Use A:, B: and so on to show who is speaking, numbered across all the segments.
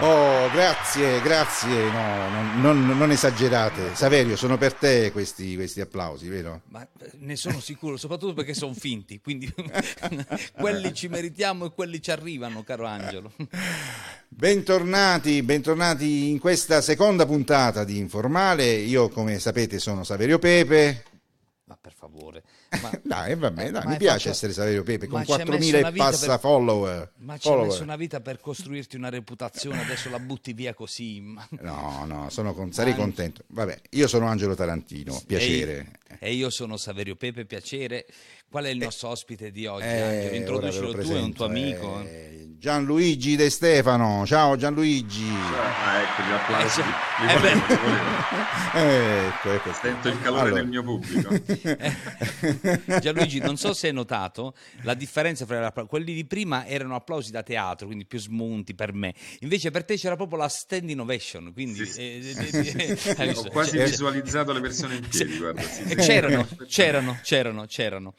A: Oh, grazie, grazie. No, non, non- non esagerate. Saverio, sono per te questi, questi applausi, vero?
B: Ma eh, ne sono sicuro, soprattutto perché sono finti, quindi quelli ci meritiamo e quelli ci arrivano, caro Angelo.
A: Bentornati, bentornati in questa seconda puntata di Informale. Io, come sapete, sono Saverio Pepe.
B: Ma per favore. Ma,
A: Dai, vabbè, dai,
B: ma
A: mi piace
B: fatto-
A: essere Saverio Pepe con
B: ma ci hai messo
A: 4.000
B: una
A: e passa
B: per-
A: follower.
B: ma ci hai
A: Follower.
B: messo una vita per costruirti una reputazione, adesso la butti via così. ma-
A: No, no, sono con- sarei
B: Ma-
A: contento. Vabbè, io sono Angelo Tarantino, piacere.
B: E, e io sono Saverio Pepe, piacere. Qual è il nostro ospite di oggi,
A: Eh,
B: Angelo? Introducilo
A: lo
B: tu, è un tuo amico.
A: eh, Gianluigi De Stefano. Ciao Gianluigi.
C: Ah, ecco gli applausi.
B: Eh,
C: Li
B: eh,
C: li volevo.
A: Ecco, ecco.
C: Sento il calore
A: Allora.
C: del mio pubblico.
B: Gianluigi, non so se hai notato la differenza fra quelli di prima erano applausi da teatro, quindi più smunti per me. Invece per te c'era proprio la standing ovation, quindi
C: Sì, sì.
B: eh, eh, eh, hai visto?
C: Ho quasi
B: C'è-
C: visualizzato le persone in piedi, guarda. sì,
B: eh,
C: sì.
B: c'erano, c'erano, c'erano, c'erano.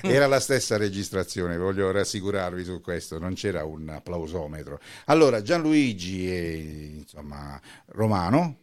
A: Era la stessa registrazione, voglio rassicurarvi su questo, non c'era un applausometro. Allora, Gianluigi è insomma romano,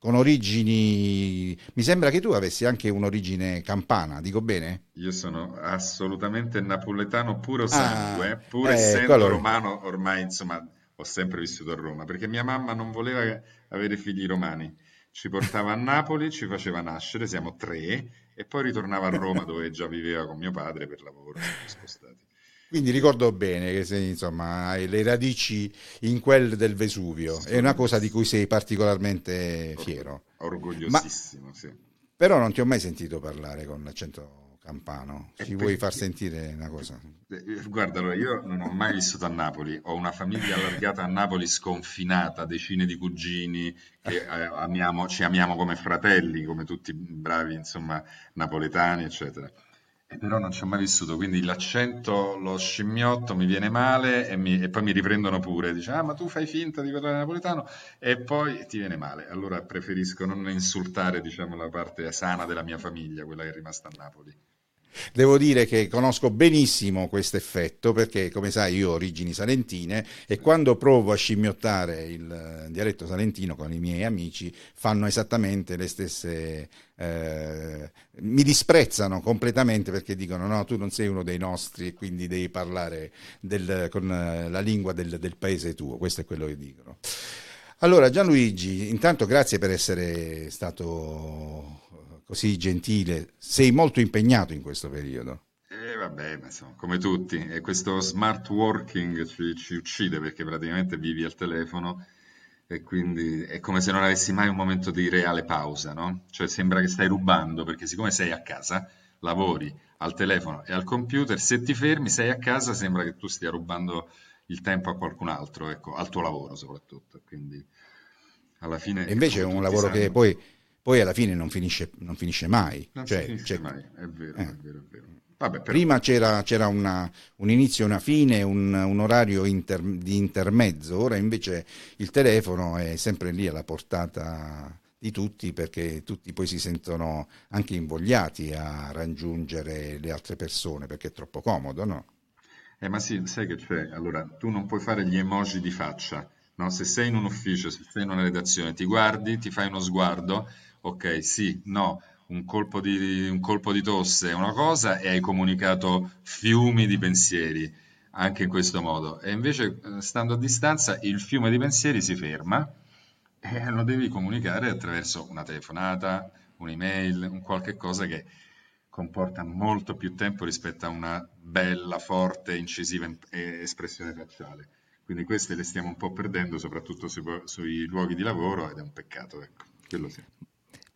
A: con origini... Mi sembra che tu avessi anche un'origine campana, dico bene?
C: Io sono assolutamente napoletano puro
A: Ah,
C: sangue, pur
A: ecco,
C: essendo
A: allora.
C: romano, ormai insomma ho sempre vissuto a Roma, perché mia mamma non voleva avere figli romani. Ci portava a Napoli, ci faceva nascere, siamo tre, e poi ritornava a Roma dove già viveva con mio padre per lavoro, siamo spostati.
A: Quindi ricordo bene che sei, insomma, hai le radici in quel del Vesuvio, è una cosa di cui sei particolarmente fiero.
C: Orgogliosissimo, sì.
A: Però non ti ho mai sentito parlare con l'accento campano. Ci vuoi far sentire una cosa?
C: Eh, Guarda, allora io non ho mai vissuto a Napoli, ho una famiglia allargata a Napoli sconfinata, decine di cugini che eh, amiamo, ci amiamo come fratelli, come tutti bravi, insomma, napoletani, eccetera. Però non ci ho mai vissuto, quindi l'accento lo scimmiotto, mi viene male e, mi- e poi mi riprendono pure, dice, ah ma tu fai finta di parlare napoletano e poi ti viene male. Allora preferisco non insultare, diciamo, la parte sana della mia famiglia, quella che è rimasta a Napoli.
A: Devo dire che conosco benissimo questo effetto perché, come sai, io ho origini salentine e quando provo a scimmiottare il eh, dialetto salentino con i miei amici fanno esattamente le stesse. eh, mi disprezzano completamente perché dicono: No, tu non sei uno dei nostri e quindi devi parlare del- con eh, la lingua del, del paese tuo. Questo è quello che dicono. Allora, Gianluigi, intanto grazie per essere stato così gentile. Sei molto impegnato in questo periodo.
C: E vabbè, ma insomma, come tutti, e questo smart working ci, ci uccide perché praticamente vivi al telefono e quindi è come se non avessi mai un momento di reale pausa, no? Cioè sembra che stai rubando perché siccome sei a casa, lavori al telefono e al computer, se ti fermi, sei a casa, sembra che tu stia rubando il tempo a qualcun altro, ecco, al tuo lavoro soprattutto. Quindi alla fine...
A: E invece è un lavoro che
C: sanno,
A: poi, poi alla fine non finisce, non finisce mai.
C: non
A: Cioè,
C: finisce
A: c'è-
C: mai, è vero,
A: eh.
C: è vero, è vero. Vabbè.
A: Prima c'era, c'era una- un inizio una fine, un, un orario inter- di intermezzo, ora invece il telefono è sempre lì alla portata di tutti perché tutti poi si sentono anche invogliati a raggiungere le altre persone perché è troppo comodo, no?
C: Eh, ma sì, sai che c'è? Allora, tu non puoi fare gli emoji di faccia, no? Se sei in un ufficio, se sei in una redazione, ti guardi, ti fai uno sguardo, ok, sì, no, un colpo di, un colpo di tosse è una cosa e hai comunicato fiumi di pensieri, anche in questo modo. E invece, eh, stando a distanza, il fiume di pensieri si ferma e lo devi comunicare attraverso una telefonata, un'email, un qualche cosa che comporta molto più tempo rispetto a una bella, forte, incisiva eh, espressione facciale. Quindi queste le stiamo un po' perdendo, soprattutto sui, sui luoghi di lavoro, ed è un peccato, ecco, quello sì.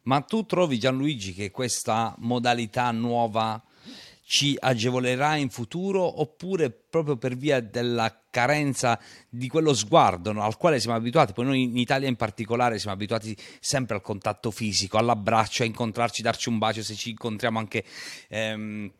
B: Ma tu trovi Gianluigi che questa modalità nuova ci agevolerà in futuro oppure proprio per via della carenza di quello sguardo no, al quale siamo abituati, poi noi in Italia in particolare siamo abituati sempre al contatto fisico, all'abbraccio, a incontrarci, darci un bacio se ci incontriamo anche... ehm,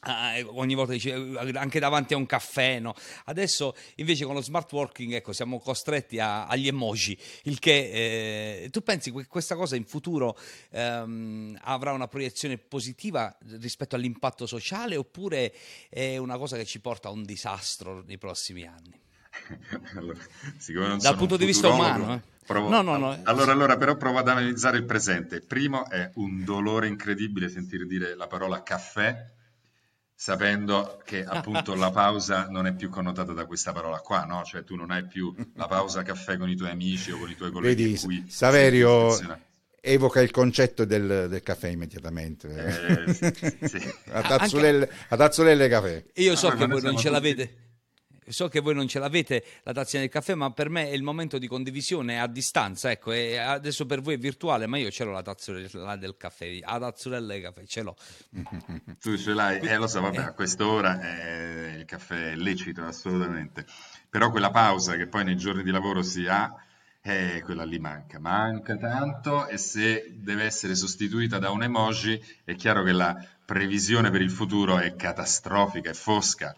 B: ah, ogni volta dice eh, anche davanti a un caffè no? adesso invece con lo smart working ecco siamo costretti a- agli emoji il che eh, tu pensi che questa cosa in futuro ehm, avrà una proiezione positiva rispetto all'impatto sociale oppure è una cosa che ci porta a un disastro nei prossimi anni
C: allora,
B: Dal punto di vista umano, eh.
C: provo-
B: No, no, no.
C: Allora, allora, però provo ad analizzare il presente. Primo è un dolore incredibile sentire dire la parola caffè, sapendo che appunto la pausa non è più connotata da questa parola qua, no? Cioè tu non hai più la pausa caffè con i tuoi amici o con i tuoi colleghi.
A: Vedi,
C: cui
A: Saverio evoca il concetto del, del caffè immediatamente.
C: Eh, sì, sì.
A: a, tazzolelle, a tazzolelle caffè.
B: Io so
C: Ah,
B: che voi non ce
C: tutti-
B: l'avete. So che voi non ce l'avete la tazzina del caffè, ma per me è il momento di condivisione a distanza. Ecco, e adesso per voi è virtuale, ma io ce l'ho la tazzolella del caffè, la tazzolella del caffè, ce l'ho.
C: Tu ce l'hai, eh lo so, vabbè, a quest'ora eh, il caffè è lecito assolutamente, però quella pausa che poi nei giorni di lavoro si ha, eh, quella lì manca, manca tanto e se deve essere sostituita da un emoji è chiaro che la previsione per il futuro è catastrofica, è fosca.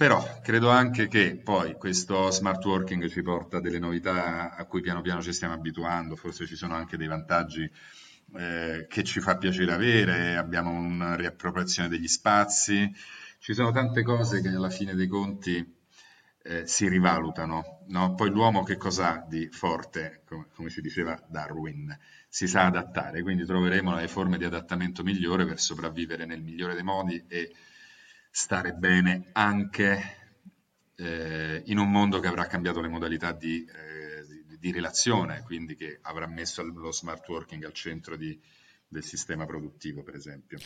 C: Però credo anche che poi questo smart working ci porta delle novità a cui piano piano ci stiamo abituando, forse ci sono anche dei vantaggi eh, che ci fa piacere avere, abbiamo una riappropriazione degli spazi, ci sono tante cose che alla fine dei conti eh, si rivalutano, no? Poi l'uomo che cosa ha di forte, come, come ci diceva Darwin, si sa adattare, quindi troveremo le forme di adattamento migliore per sopravvivere nel migliore dei modi e stare bene anche eh, in un mondo che avrà cambiato le modalità di, eh, di- di relazione, quindi che avrà messo lo smart working al centro di- del sistema produttivo, per esempio.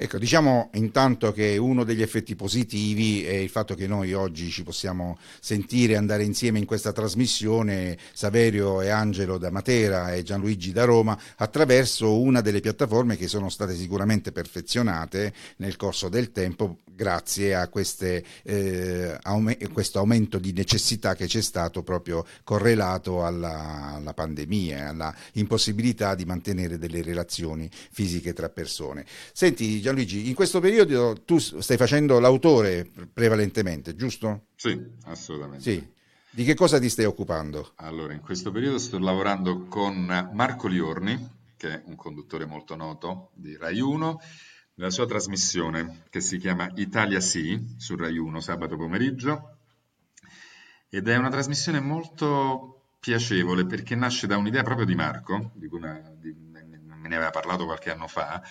A: Ecco, diciamo intanto che uno degli effetti positivi è il fatto che noi oggi ci possiamo sentire andare insieme in questa trasmissione, Saverio e Angelo da Matera e Gianluigi da Roma, attraverso una delle piattaforme che sono state sicuramente perfezionate nel corso del tempo grazie a queste, eh, aume- questo aumento di necessità che c'è stato proprio correlato alla, alla pandemia, alla impossibilità di mantenere delle relazioni fisiche tra persone. Senti Gianluigi, in questo periodo tu stai facendo l'autore prevalentemente, giusto?
C: Sì, assolutamente.
A: Sì. Di che cosa ti stai occupando?
C: Allora, in questo periodo sto lavorando con Marco Liorni, che è un conduttore molto noto di Rai 1, nella sua trasmissione che si chiama Italia Sì su Rai 1 sabato pomeriggio ed è una trasmissione molto piacevole perché nasce da un'idea proprio di Marco, di cui una- di- me ne aveva parlato qualche anno fa,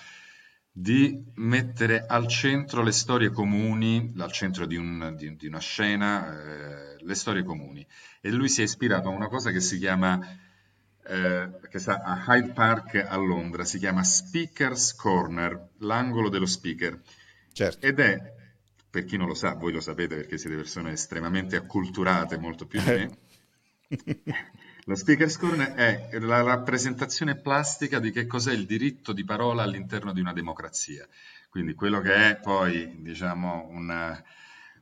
C: di mettere al centro le storie comuni, al centro di, un- di- di una scena, eh, le storie comuni. E lui si è ispirato a una cosa che si chiama, eh, che sta a Hyde Park a Londra, si chiama Speaker's Corner, l'angolo dello speaker.
A: Certo.
C: Ed è, per chi non lo sa, voi lo sapete perché siete persone estremamente acculturate, molto più di me. Lo Speaker's Corner è la rappresentazione plastica di che cos'è il diritto di parola all'interno di una democrazia. Quindi quello che è poi, diciamo, una-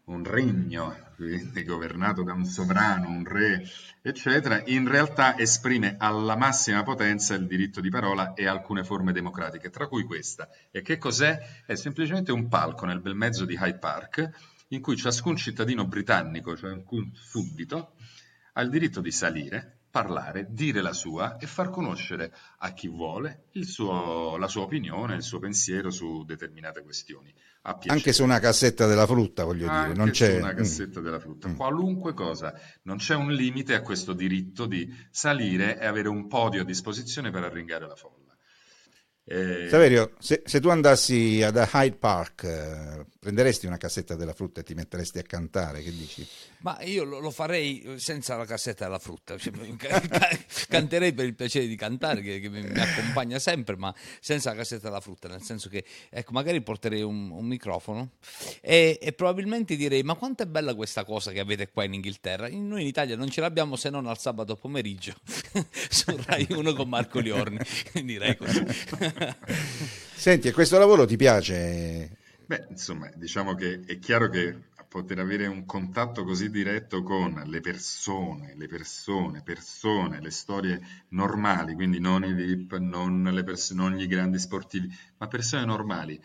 C: un regno quindi governato da un sovrano, un re, eccetera, in realtà esprime alla massima potenza il diritto di parola e alcune forme democratiche, tra cui questa. E che cos'è? È semplicemente un palco nel bel mezzo di Hyde Park in cui ciascun cittadino britannico, cioè un suddito, ha il diritto di salire, parlare, dire la sua e far conoscere a chi vuole suo- la sua opinione, il suo pensiero su determinate questioni.
A: Anche su una cassetta della frutta, voglio dire,
C: Anche
A: non c'è...
C: su una
A: Mm.
C: cassetta della frutta,
A: Mm.
C: qualunque cosa. Non c'è un limite a questo diritto di salire e avere un podio a disposizione per arringare la folla. Eh,
A: Saverio, se, se tu andassi ad Hyde Park, eh, prenderesti una cassetta della frutta e ti metteresti a cantare, che dici?
B: Ma io lo, farei senza la cassetta della frutta, Cioè, ca- ca- canterei per il piacere di cantare che, che mi, mi accompagna sempre, ma senza la cassetta della frutta, nel senso che ecco, magari porterei un, un microfono e, e probabilmente direi ma quanto è bella questa cosa che avete qua in Inghilterra, In- noi in Italia non ce l'abbiamo se non al sabato pomeriggio su Rai 1 con Marco Liorni, direi così.
A: Senti, e questo lavoro ti piace?
C: Beh, insomma, diciamo che è chiaro che poter avere un contatto così diretto con le persone, le persone, persone, le storie normali, quindi non i VIP, non, le pers- non gli grandi sportivi, ma persone normali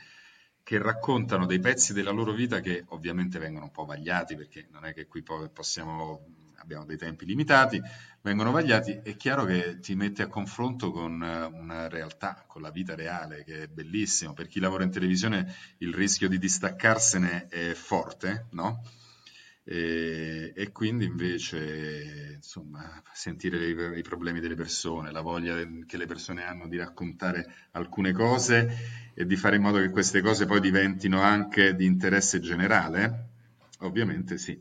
C: che raccontano dei pezzi della loro vita che ovviamente vengono un po' vagliati, perché non è che qui possiamo, abbiamo dei tempi limitati, vengono vagliati, è chiaro che ti mette a confronto con eh, una realtà, con la vita reale, che è bellissimo. Per chi lavora in televisione il rischio di distaccarsene è forte, no? E, e, quindi invece insomma, sentire i, i, problemi delle persone, la voglia che le persone hanno di raccontare alcune cose e di fare in modo che queste cose poi diventino anche di interesse generale, ovviamente sì,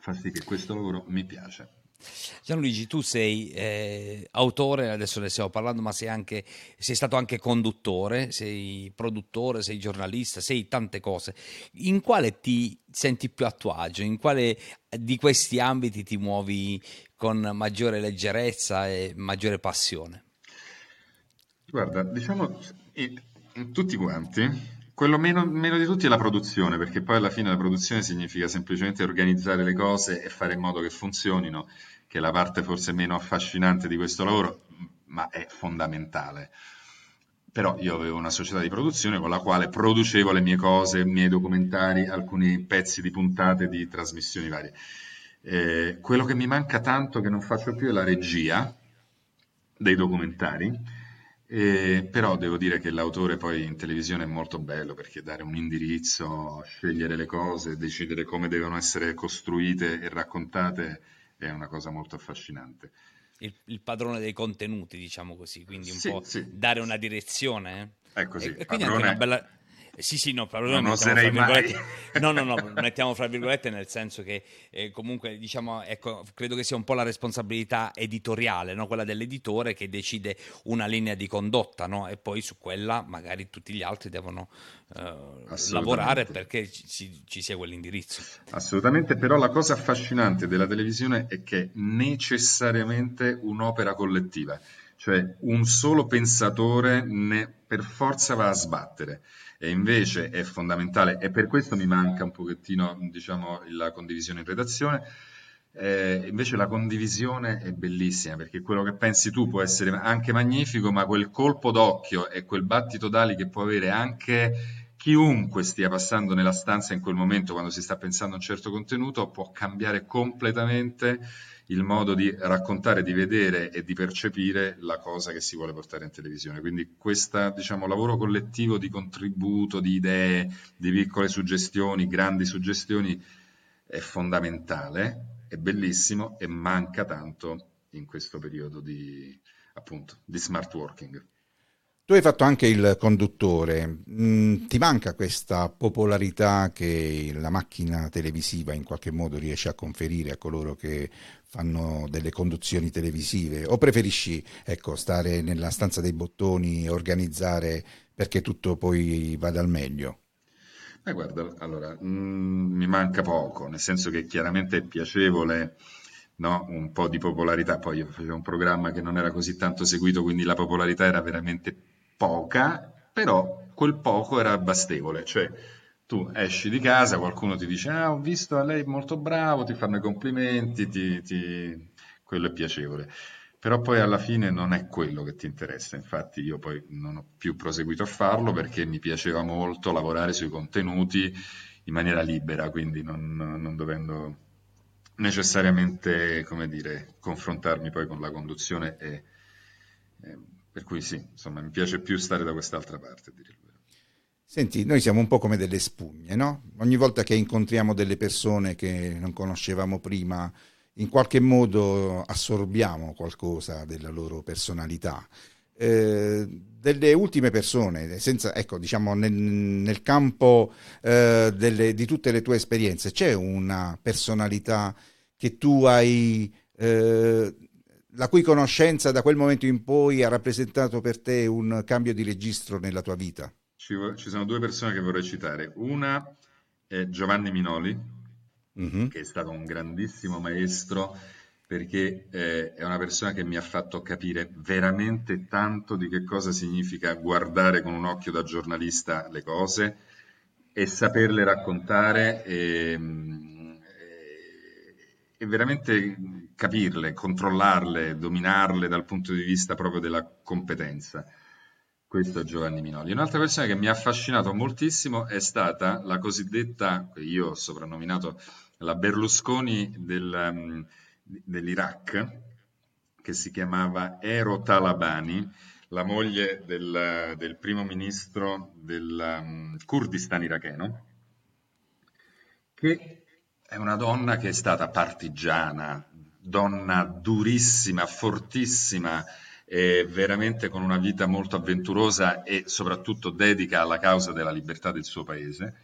C: fa sì che questo lavoro mi piace.
B: Gianluigi, tu sei eh, autore, adesso ne stiamo parlando, ma sei, anche, sei stato anche conduttore, sei produttore, sei giornalista, sei tante cose. In quale ti senti più a tuo agio? In quale di questi ambiti ti muovi con maggiore leggerezza e maggiore passione?
C: Guarda, diciamo in tutti quanti, quello meno, meno, di tutti è la produzione, perché poi alla fine la produzione significa semplicemente organizzare le cose e fare in modo che funzionino, che è la parte forse meno affascinante di questo lavoro, ma è fondamentale. Però io avevo una società di produzione con la quale producevo le mie cose, i miei documentari, alcuni pezzi di puntate di trasmissioni varie. Eh, quello che mi manca tanto, che non faccio più, è la regia dei documentari e, però devo dire che l'autore poi in televisione è molto bello perché dare un indirizzo, scegliere le cose, decidere come devono essere costruite e raccontate è una cosa molto affascinante.
B: Il, il padrone dei contenuti, diciamo così, quindi un
C: sì,
B: po'
C: sì.
B: dare una direzione.
C: Eh? È così.
B: E, e quindi padrone... anche una bella sì, sì, no,
C: non oserei mai.
B: No, no, no, mettiamo fra virgolette nel senso che eh, comunque diciamo, ecco, credo che sia un po' la responsabilità editoriale, no? quella dell'editore che decide una linea di condotta no? e poi su quella magari tutti gli altri devono eh, lavorare perché ci, ci sia quell'indirizzo.
C: Assolutamente, però la cosa affascinante della televisione è che è necessariamente un'opera collettiva, cioè un solo pensatore ne per forza va a sbattere e invece è fondamentale e per questo mi manca un pochettino diciamo, la condivisione in redazione. Eh, invece la condivisione è bellissima perché quello che pensi tu può essere anche magnifico, ma quel colpo d'occhio e quel battito d'ali che può avere anche chiunque stia passando nella stanza in quel momento quando si sta pensando a un certo contenuto può cambiare completamente il modo di raccontare, di vedere e di percepire la cosa che si vuole portare in televisione. Quindi questo diciamo, lavoro collettivo di contributo, di idee, di piccole suggestioni, grandi suggestioni è fondamentale, è bellissimo e manca tanto in questo periodo di, appunto, di smart working.
A: Tu hai fatto anche il conduttore, mm, ti manca questa popolarità che la macchina televisiva in qualche modo riesce a conferire a coloro che fanno delle conduzioni televisive o preferisci ecco, stare nella stanza dei bottoni organizzare perché tutto poi vada al meglio?
C: Eh, guarda, allora, mh, mm, mi manca poco, nel senso che chiaramente è piacevole no? un po' di popolarità, poi io facevo un programma che non era così tanto seguito, quindi la popolarità era veramente poca, però quel poco era bastevole, cioè tu esci di casa, qualcuno ti dice ah ho visto a lei molto bravo, ti fanno i complimenti, ti, ti... quello è piacevole. Però poi alla fine non è quello che ti interessa, infatti io poi non ho più proseguito a farlo perché mi piaceva molto lavorare sui contenuti in maniera libera, quindi non, non dovendo necessariamente, come dire, confrontarmi poi con la conduzione e, e per cui sì, insomma, mi piace più stare da quest'altra parte, a dire il vero.
A: Senti, noi siamo un po' come delle spugne, no? Ogni volta che incontriamo delle persone che non conoscevamo prima, in qualche modo assorbiamo qualcosa della loro personalità. Eh, delle ultime persone, senza, ecco, diciamo, nel, nel campo eh, delle, di tutte le tue esperienze, c'è una personalità che tu hai eh, la cui conoscenza da quel momento in poi ha rappresentato per te un cambio di registro nella tua vita?
C: Ci, ci sono due persone che vorrei citare. Una è Giovanni Minoli, mm-hmm. che è stato un grandissimo maestro perché eh, è una persona che mi ha fatto capire veramente tanto di che cosa significa guardare con un occhio da giornalista le cose e saperle raccontare e, e veramente capirle, controllarle, dominarle dal punto di vista proprio della competenza. Questo è Giovanni Minoli. Un'altra persona che mi ha affascinato moltissimo è stata la cosiddetta, che io ho soprannominato la Berlusconi del, um, dell'Iraq, che si chiamava Ero Talabani, la moglie del, del primo ministro del um, Kurdistan iracheno, che è una donna che è stata partigiana, donna durissima, fortissima, e veramente con una vita molto avventurosa e soprattutto dedica alla causa della libertà del suo paese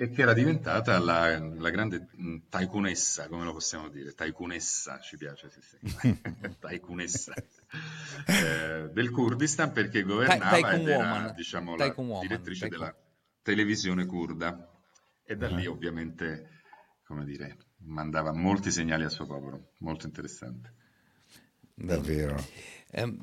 C: e che era diventata la, la grande taikunessa, come lo possiamo dire, taikunessa, ci piace, sì, sì. taikunessa. Eh, del Kurdistan perché governava ed era, diciamo, la direttrice Taikun. della televisione kurda. E da lì ovviamente, come dire, mandava molti segnali al suo popolo, molto interessante.
A: Davvero.
B: Eh,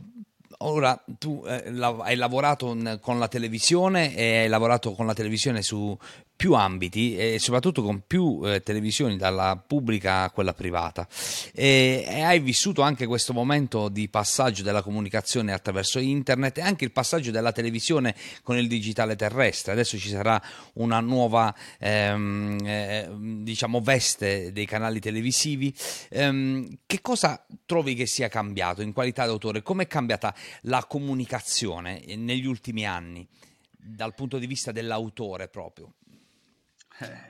B: ora tu eh, hai lavorato con la televisione e hai lavorato con la televisione su più ambiti e soprattutto con più eh, televisioni, dalla pubblica a quella privata. E, e, hai vissuto anche questo momento di passaggio della comunicazione attraverso internet e anche il passaggio della televisione con il digitale terrestre. Adesso ci sarà una nuova ehm, eh, diciamo veste dei canali televisivi. Ehm, che cosa trovi che sia cambiato in qualità d'autore? Come è cambiata la comunicazione negli ultimi anni? dal punto di vista dell'autore proprio.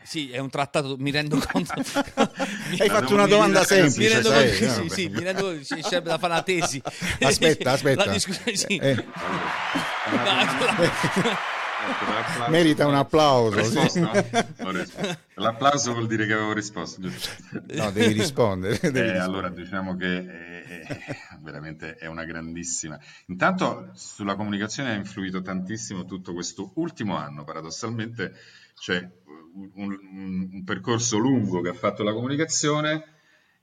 B: Sì, è un trattato, mi rendo conto.
A: mi, Hai fatto una domanda semplice. Mi rendo
B: conto, sai, sì, no? sì, mi rendo conto, c'è da fare una tesi.
A: Aspetta, aspetta. La discussione, sì. Eh. Merita un applauso. Sì.
C: L'applauso vuol dire che avevo risposto.
A: No, devi rispondere. Devi
C: eh,
A: rispondere.
C: Allora, diciamo che è, è, veramente è una grandissima. Intanto sulla comunicazione ha influito tantissimo tutto questo ultimo anno, paradossalmente c'è un, un, un percorso lungo che ha fatto la comunicazione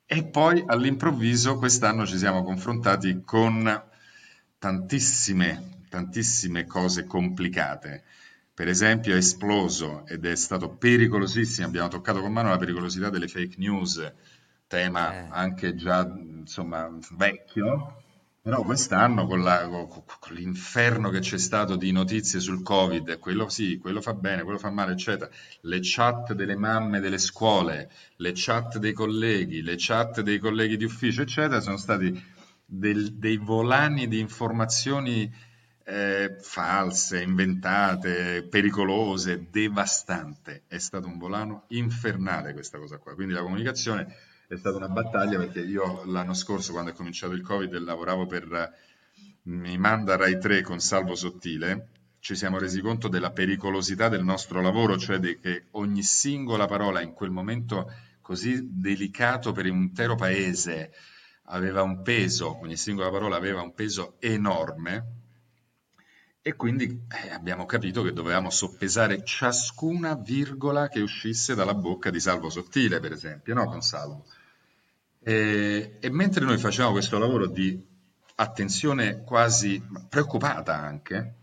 C: e poi all'improvviso quest'anno ci siamo confrontati con tantissime, tantissime cose complicate. Per esempio è esploso ed è stato pericolosissimo, abbiamo toccato con mano la pericolosità delle fake news, tema eh. anche già insomma vecchio, però quest'anno con, la, con, con, l'inferno che c'è stato di notizie sul Covid, quello sì, quello fa bene, quello fa male, eccetera, le chat delle mamme delle scuole, le chat dei colleghi, le chat dei colleghi di ufficio, eccetera, sono stati del, dei volani di informazioni eh, false, inventate, pericolose, devastante. È stato un volano infernale questa cosa qua. Quindi la comunicazione è stata una battaglia perché io l'anno scorso, quando è cominciato il Covid, lavoravo per mi manda Rai 3 con Salvo Sottile, ci siamo resi conto della pericolosità del nostro lavoro, cioè che ogni singola parola in quel momento così delicato per un intero paese aveva un peso, ogni singola parola aveva un peso enorme e quindi eh, abbiamo capito che dovevamo soppesare ciascuna virgola che uscisse dalla bocca di Salvo Sottile, per esempio, no? con Salvo. E, e mentre noi facevamo questo lavoro di attenzione quasi preoccupata anche,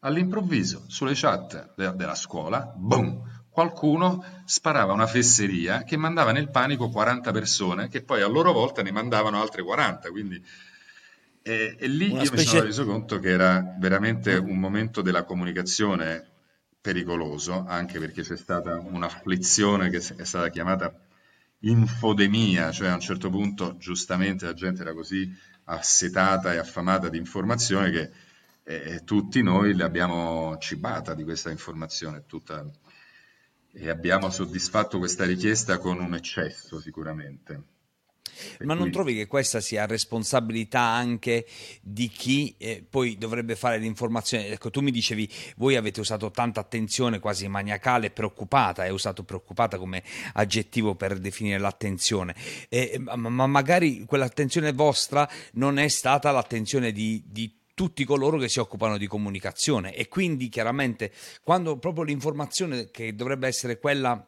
C: all'improvviso sulle chat de- della scuola, boom, qualcuno sparava una fesseria che mandava nel panico 40 persone che poi a loro volta ne mandavano altre 40, quindi e, e lì Una io specie... mi sono reso conto che era veramente un momento della comunicazione pericoloso, anche perché c'è stata un'afflizione che è stata chiamata infodemia, cioè a un certo punto giustamente la gente era così assetata e affamata di informazione che eh, tutti noi l'abbiamo cibata di questa informazione tutta, e abbiamo soddisfatto questa richiesta con un eccesso sicuramente.
B: Ma non trovi che questa sia responsabilità anche di chi eh, poi dovrebbe fare l'informazione? Ecco, tu mi dicevi, voi avete usato tanta attenzione quasi maniacale, preoccupata, hai usato preoccupata come aggettivo per definire l'attenzione, eh, ma, ma, magari quell'attenzione vostra non è stata l'attenzione di, di tutti coloro che si occupano di comunicazione e quindi chiaramente quando proprio l'informazione che dovrebbe essere quella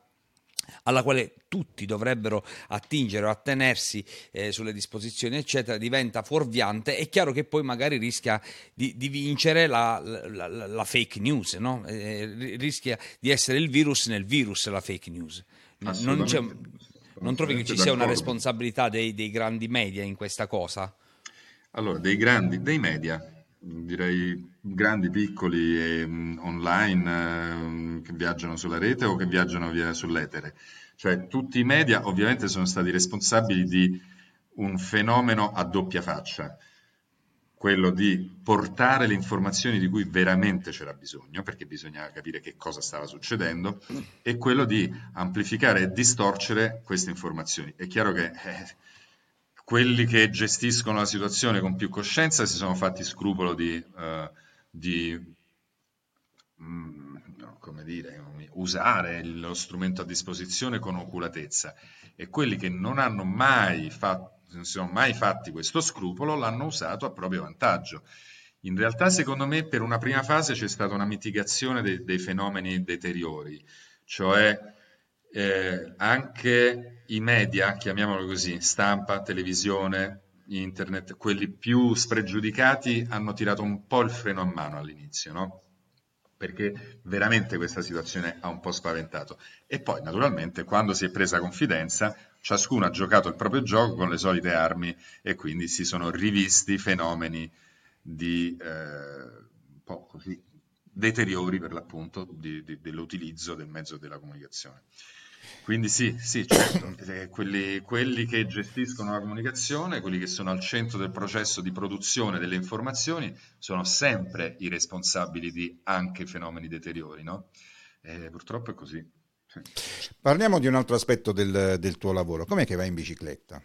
B: alla quale tutti dovrebbero attingere o attenersi eh, sulle disposizioni, eccetera, diventa fuorviante, è chiaro che poi magari rischia di, di vincere la, la, la, la, fake news, no? eh, rischia di essere il virus nel virus la fake news. Non, non trovi che ci sia una responsabilità dei, dei grandi media in questa cosa?
C: Allora, dei grandi, dei media, direi grandi, piccoli e um, online um, che viaggiano sulla rete o che viaggiano via sull'etere. Cioè tutti i media ovviamente sono stati responsabili di un fenomeno a doppia faccia. quello di portare le informazioni di cui veramente c'era bisogno, perché bisognava capire che cosa stava succedendo, e quello di amplificare e distorcere queste informazioni. È chiaro che eh, quelli che gestiscono la situazione con più coscienza si sono fatti scrupolo di, uh, di mm, no, come dire, usare lo strumento a disposizione con oculatezza e quelli che non hanno mai fatto non si sono mai fatti questo scrupolo, l'hanno usato a proprio vantaggio. In realtà, secondo me, per una prima fase c'è stata una mitigazione dei, dei fenomeni deteriori, cioè eh, anche i media, chiamiamolo così, stampa, televisione, internet, quelli più spregiudicati hanno tirato un po' il freno a mano all'inizio, no? perché veramente questa situazione ha un po' spaventato. E poi, naturalmente, quando si è presa confidenza, ciascuno ha giocato il proprio gioco con le solite armi e quindi si sono rivisti fenomeni di eh, un po' così deteriori per l'appunto di, di, dell'utilizzo del mezzo della comunicazione. Quindi sì, sì, certo, eh, quelli, quelli, che gestiscono la comunicazione, quelli che sono al centro del processo di produzione delle informazioni, sono sempre i responsabili di anche fenomeni deteriori, no? E purtroppo è così.
A: Parliamo di un altro aspetto del, del tuo lavoro. Com'è che vai in bicicletta?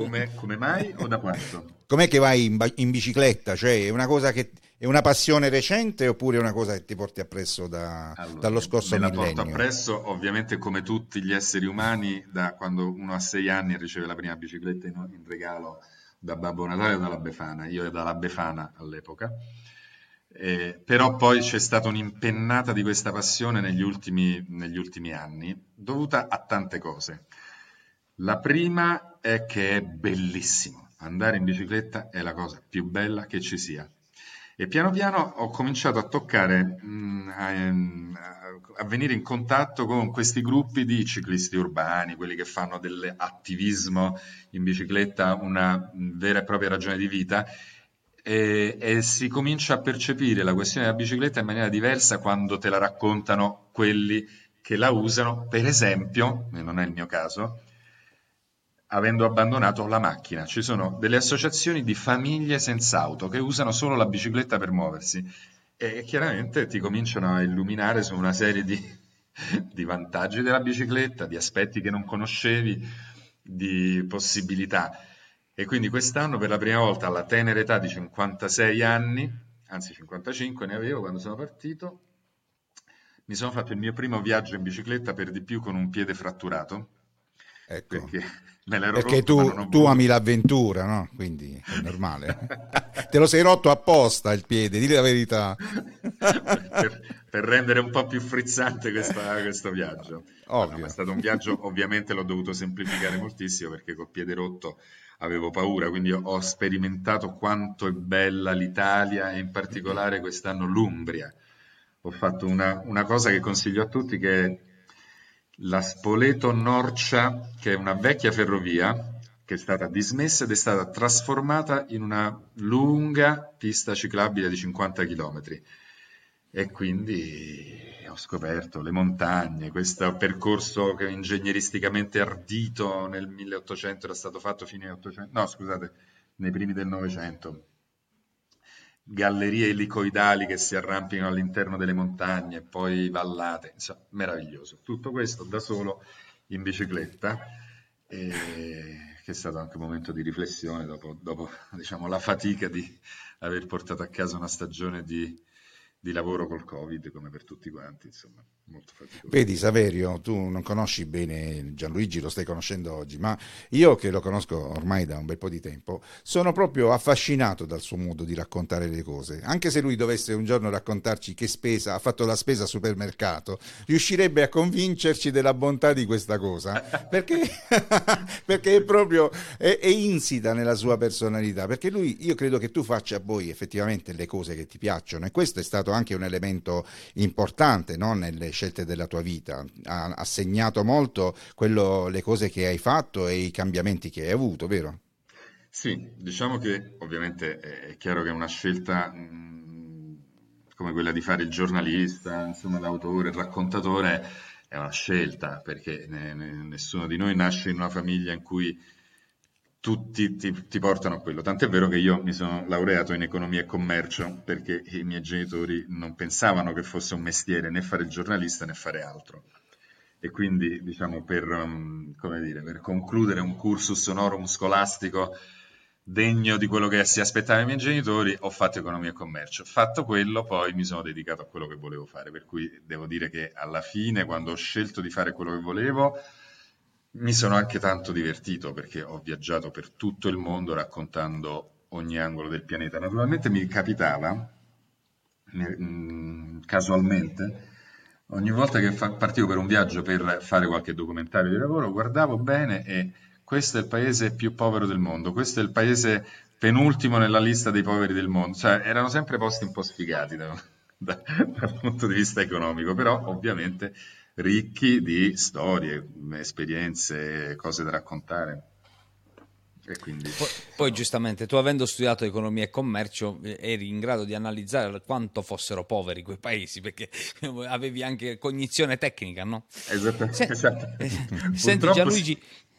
C: Come, come, mai o da quanto?
A: Com'è che vai in, in, bicicletta? Cioè, è una cosa che è una passione recente oppure è una cosa che ti porti appresso da, allora, dallo scorso me millennio?
C: Me la porto appresso, ovviamente come tutti gli esseri umani, da quando uno ha sei anni riceve la prima bicicletta in, in regalo da Babbo Natale o dalla Befana. Io ero dalla Befana all'epoca eh, però poi c'è stata un'impennata di questa passione negli ultimi, negli ultimi anni, dovuta a tante cose. La prima è che è bellissimo. Andare in bicicletta è la cosa più bella che ci sia. E piano piano ho cominciato a toccare, mm, a, mm, a, venire in contatto con questi gruppi di ciclisti urbani, quelli che fanno dell'attivismo in bicicletta una vera e propria ragione di vita e, e, si comincia a percepire la questione della bicicletta in maniera diversa quando te la raccontano quelli che la usano, per esempio, e non è il mio caso, avendo abbandonato la macchina. Ci sono delle associazioni di famiglie senza auto che usano solo la bicicletta per muoversi e chiaramente ti cominciano a illuminare su una serie di, di vantaggi della bicicletta, di aspetti che non conoscevi, di possibilità. E quindi quest'anno per la prima volta alla tenera età di 56 anni, anzi 55 ne avevo quando sono partito, mi sono fatto il mio primo viaggio in bicicletta per di più con un piede fratturato.
A: Ecco. Perché, perché tu, tu ami l'avventura, no? Quindi è normale. Te lo sei rotto apposta il piede, di la verità.
C: per, per, rendere un po' più frizzante questa, questo viaggio. No, è stato un viaggio, ovviamente l'ho dovuto semplificare moltissimo perché col piede rotto avevo paura, quindi ho sperimentato quanto è bella l'Italia e in particolare quest'anno l'Umbria. Ho fatto una, una cosa che consiglio a tutti che è la Spoleto-Norcia, che è una vecchia ferrovia che è stata dismessa ed è stata trasformata in una lunga pista ciclabile di 50 km. E quindi ho scoperto le montagne, questo percorso che ingegneristicamente ardito nel 1800 era stato fatto fino ai 800, no scusate, nei primi del Novecento. Gallerie elicoidali che si arrampicano all'interno delle montagne, poi vallate, insomma, meraviglioso. Tutto questo da solo in bicicletta, e che è stato anche un momento di riflessione dopo, dopo diciamo, la fatica di aver portato a casa una stagione di di lavoro col Covid, come per tutti quanti, insomma, molto faticoso.
A: Vedi Saverio, tu non conosci bene Gianluigi, lo stai conoscendo oggi, ma io che lo conosco ormai da un bel po' di tempo, sono proprio affascinato dal suo modo di raccontare le cose. Anche se lui dovesse un giorno raccontarci che spesa, ha fatto la spesa al supermercato, riuscirebbe a convincerci della bontà di questa cosa, perché, perché è proprio, è, è insita nella sua personalità, perché lui, io credo che tu faccia poi effettivamente le cose che ti piacciono e questo è stato anche un elemento importante no? nelle scelte della tua vita. Ha, ha segnato molto quello, le cose che hai fatto e i cambiamenti che hai avuto, vero?
C: Sì, diciamo che ovviamente è chiaro che una scelta mh, come quella di fare il giornalista, insomma l'autore, il raccontatore, è una scelta perché ne, ne, nessuno di noi nasce in una famiglia in cui tutti ti, ti, portano a quello. Tant'è vero che io mi sono laureato in economia e commercio perché i miei genitori non pensavano che fosse un mestiere né fare il giornalista né fare altro. E quindi, diciamo, per, um, dire, per concludere un cursus honorum scolastico degno di quello che si aspettavano i miei genitori, ho fatto economia e commercio. Fatto quello, poi mi sono dedicato a quello che volevo fare, per cui devo dire che alla fine, quando ho scelto di fare quello che volevo, mi sono anche tanto divertito perché ho viaggiato per tutto il mondo raccontando ogni angolo del pianeta. Naturalmente mi capitava, mm, casualmente, ogni volta che partivo per un viaggio per fare qualche documentario di lavoro, guardavo bene e questo è il paese più povero del mondo, questo è il paese penultimo nella lista dei poveri del mondo, cioè erano sempre posti un po' sfigati da, da, dal punto di vista economico, però ovviamente ricchi di storie, esperienze, cose da raccontare.
B: Quindi... Poi, poi, giustamente tu avendo studiato economia e commercio eh, eri in grado di analizzare quanto fossero poveri quei paesi perché avevi anche cognizione tecnica, no?
C: Esattamente. Se, esatto.
B: Senti Gianluigi, eh,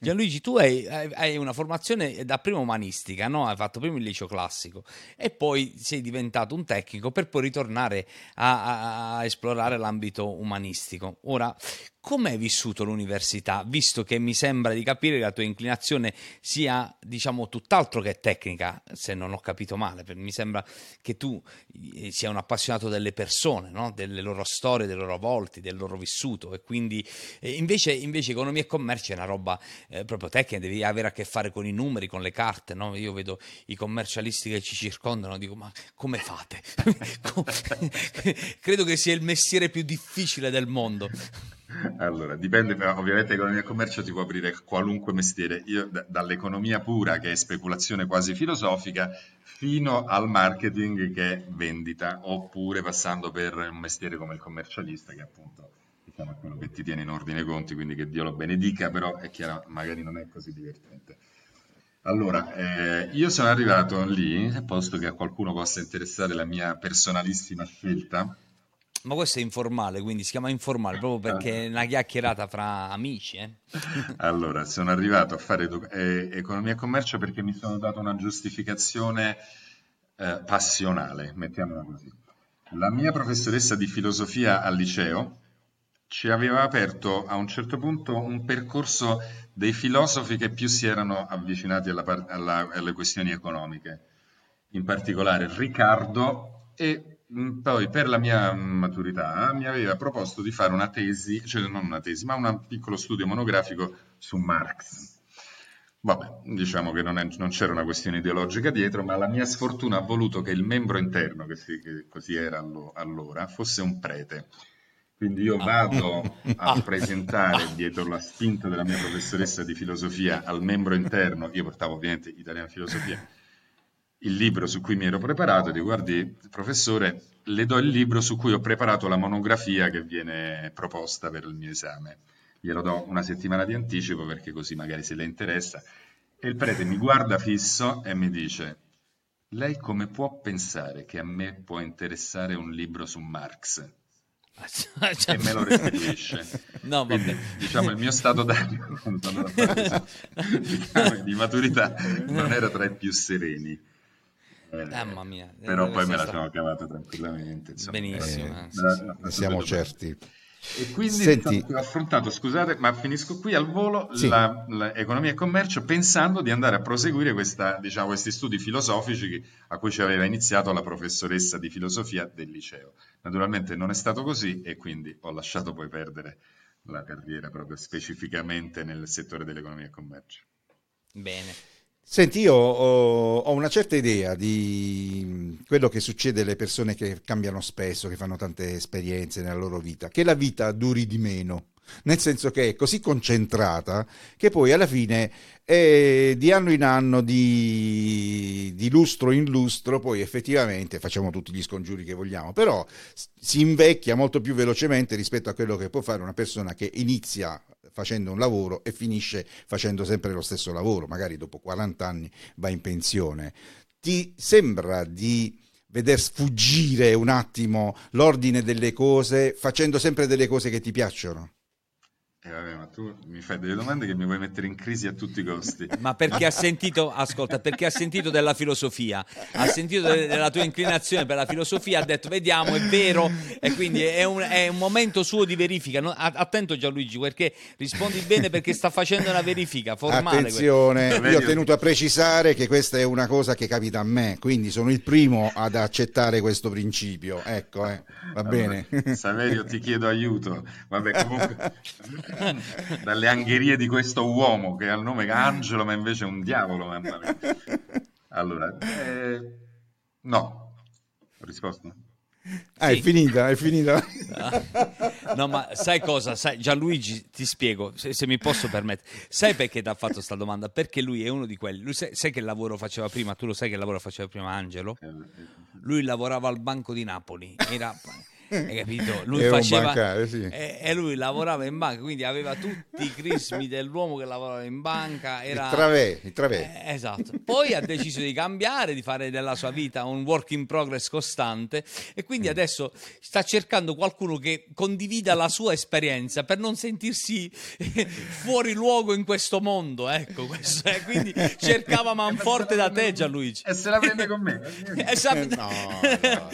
B: Gianluigi, tu hai, hai, una formazione da prima umanistica, no? hai fatto prima il liceo classico e poi sei diventato un tecnico per poi ritornare a, a, a esplorare l'ambito umanistico. Ora, come hai vissuto l'università, visto che mi sembra di capire che la tua inclinazione sia, diciamo, tutt'altro che tecnica, se non ho capito male, mi sembra che tu eh, sia un appassionato delle persone, no? delle loro storie, dei loro volti, del loro vissuto e quindi eh, invece, invece, economia e commercio è una roba eh, proprio tecnica, devi avere a che fare con i numeri, con le carte, no? io vedo i commercialisti che ci circondano, dico ma come fate? Credo che sia il mestiere più difficile del mondo.
C: Allora, dipende, ovviamente economia e commercio ti può aprire qualunque mestiere. Io d- dall'economia pura, che è speculazione quasi filosofica, fino al marketing che è vendita, oppure passando per un mestiere come il commercialista, che appunto diciamo, quello che ti tiene in ordine i conti, quindi che Dio lo benedica, però è chiaro, magari non è così divertente. Allora, eh, io sono arrivato lì, posto che a qualcuno possa interessare la mia personalissima scelta,
B: ma questo è informale, quindi si chiama informale proprio perché è una chiacchierata fra amici. Eh?
C: Allora, sono arrivato a fare eh, economia e commercio perché mi sono dato una giustificazione eh, passionale, mettiamola così. La mia professoressa di filosofia al liceo ci aveva aperto a un certo punto un percorso dei filosofi che più si erano avvicinati alla, alla, alle questioni economiche, in particolare Riccardo e Mm, poi per la mia maturità mi aveva proposto di fare una tesi, cioè non una tesi, ma un piccolo studio monografico su Marx. Vabbè, diciamo che non, è, non, c'era una questione ideologica dietro, ma la mia sfortuna ha voluto che il membro interno, che, si, che così era allo, allora, fosse un prete. Quindi io vado a presentare dietro la spinta della mia professoressa di filosofia al membro interno, io portavo ovviamente italiano filosofia, il libro su cui mi ero preparato e dico guardi professore le do il libro su cui ho preparato la monografia che viene proposta per il mio esame. Glielo do una settimana di anticipo perché così magari se le interessa. E il prete mi guarda fisso e mi dice lei come può pensare che a me può interessare un libro su Marx? E me lo restituisce. No, Quindi, diciamo, il mio stato d'animo diciamo, di maturità non era tra i più sereni.
B: Eh, Mamma mia.
C: Però poi me la sono cavata tranquillamente.
B: Insomma. Benissimo. Eh,
A: ne siamo certi.
C: E quindi Senti... ho affrontato, scusate, ma finisco qui al volo, sì. l'economia e commercio pensando di andare a proseguire questa, diciamo, questi studi filosofici a cui ci aveva iniziato la professoressa di filosofia del liceo. Naturalmente non è stato così e quindi ho lasciato poi perdere la carriera proprio specificamente nel settore dell'economia e commercio.
B: Bene.
A: Senti, io ho, ho, una certa idea di quello che succede alle persone che cambiano spesso, che fanno tante esperienze nella loro vita, che la vita duri di meno, nel senso che è così concentrata che poi alla fine è di anno in anno, di, di lustro in lustro, poi effettivamente facciamo tutti gli scongiuri che vogliamo, però si invecchia molto più velocemente rispetto a quello che può fare una persona che inizia facendo un lavoro e finisce facendo sempre lo stesso lavoro, magari dopo 40 anni va in pensione. Ti sembra di veder sfuggire un attimo l'ordine delle cose facendo sempre delle cose che ti piacciono?
C: Eh, vabbè, ma tu mi fai delle domande che mi vuoi mettere in crisi a tutti i costi.
B: Ma perché ha sentito, ascolta, perché ha sentito della filosofia, ha sentito de- della tua inclinazione per la filosofia, ha detto vediamo, è vero, e quindi è un, è un momento suo di verifica. No, attento Gianluigi, perché rispondi bene perché sta facendo una verifica formale.
A: Attenzione, io ho tenuto a precisare che questa è una cosa che capita a me, quindi sono il primo ad accettare questo principio. Ecco, eh, va allora, bene.
C: Saverio, ti chiedo aiuto. Vabbè, comunque... dalle angherie di questo uomo che ha il nome Angelo, ma invece è un diavolo. Mamma mia. Allora, eh, no, ho risposto.
A: Ah, sì. è finita, è finita.
B: No, ma sai cosa? Sai, Gianluigi, ti spiego, se, se mi posso permettere. Sai perché ti ha fatto questa domanda? Perché lui è uno di quelli. Lui sai, sai, che lavoro faceva prima? Tu lo sai che lavoro faceva prima Angelo? Eh, eh, lui lavorava al Banco di Napoli. Era hai capito? Lui faceva
A: bancare, sì.
B: e, e, lui lavorava in banca, quindi aveva tutti i crismi dell'uomo che lavorava in banca. Era...
A: Il travè, il travè.
B: Eh, esatto. Poi ha deciso di cambiare, di fare della sua vita un work in progress costante e quindi mm. adesso sta cercando qualcuno che condivida la sua esperienza per non sentirsi fuori luogo in questo mondo. Ecco, questo è. quindi cercava manforte da te Gianluigi.
C: E se la prende con me.
A: no, no, no.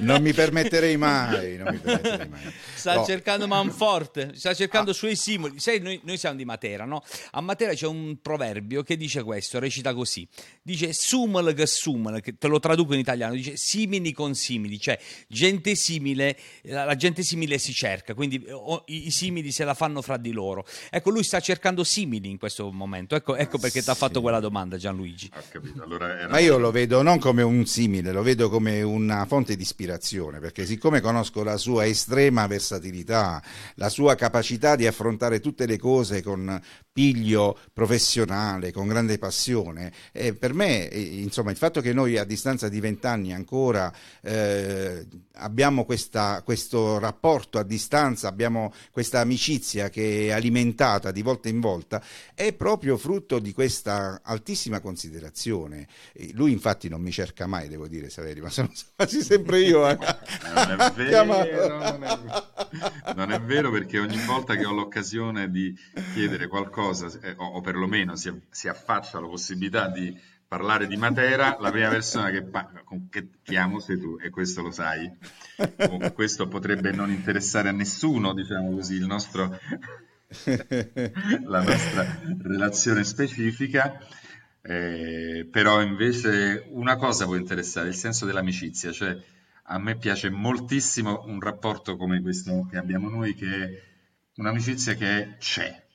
A: Non mi permetterei mai mai, non mi permetterei mai.
B: Sta no. cercando manforte, sta cercando ah. suoi simili. Sai, noi, noi, siamo di Matera, no? A Matera c'è un proverbio che dice questo, recita così. Dice sumel che sumel, che te lo traduco in italiano, dice simili con simili, cioè gente simile, la gente simile si cerca, quindi o, i, i, simili se la fanno fra di loro. Ecco, lui sta cercando simili in questo momento. Ecco, ecco perché sì. ti ha fatto quella domanda Gianluigi.
C: Ho capito. Allora era...
A: Ma io lo vedo non come un simile, lo vedo come una fonte di ispirazione, perché siccome conosco la sua estrema versatilità, la sua capacità di affrontare tutte le cose con piglio professionale, con grande passione. E per me, insomma, il fatto che noi a distanza di vent'anni ancora eh, abbiamo questa, questo rapporto a distanza, abbiamo questa amicizia che è alimentata di volta in volta, è proprio frutto di questa altissima considerazione. Lui infatti non mi cerca mai, devo dire, Saveri, ma sono quasi sempre io.
C: Eh. non, è vero, non, è, non è vero perché ogni volta che ho l'occasione di chiedere qualcosa, eh, o, o perlomeno si, si affaccia la possibilità di parlare di Matera, la prima persona che, che chiamo sei tu e questo lo sai. Comunque, questo potrebbe non interessare a nessuno, diciamo così, il nostro, la nostra relazione specifica. Eh, però invece una cosa può interessare, il senso dell'amicizia, cioè a me piace moltissimo un rapporto come questo che abbiamo noi, che è un'amicizia che c'è,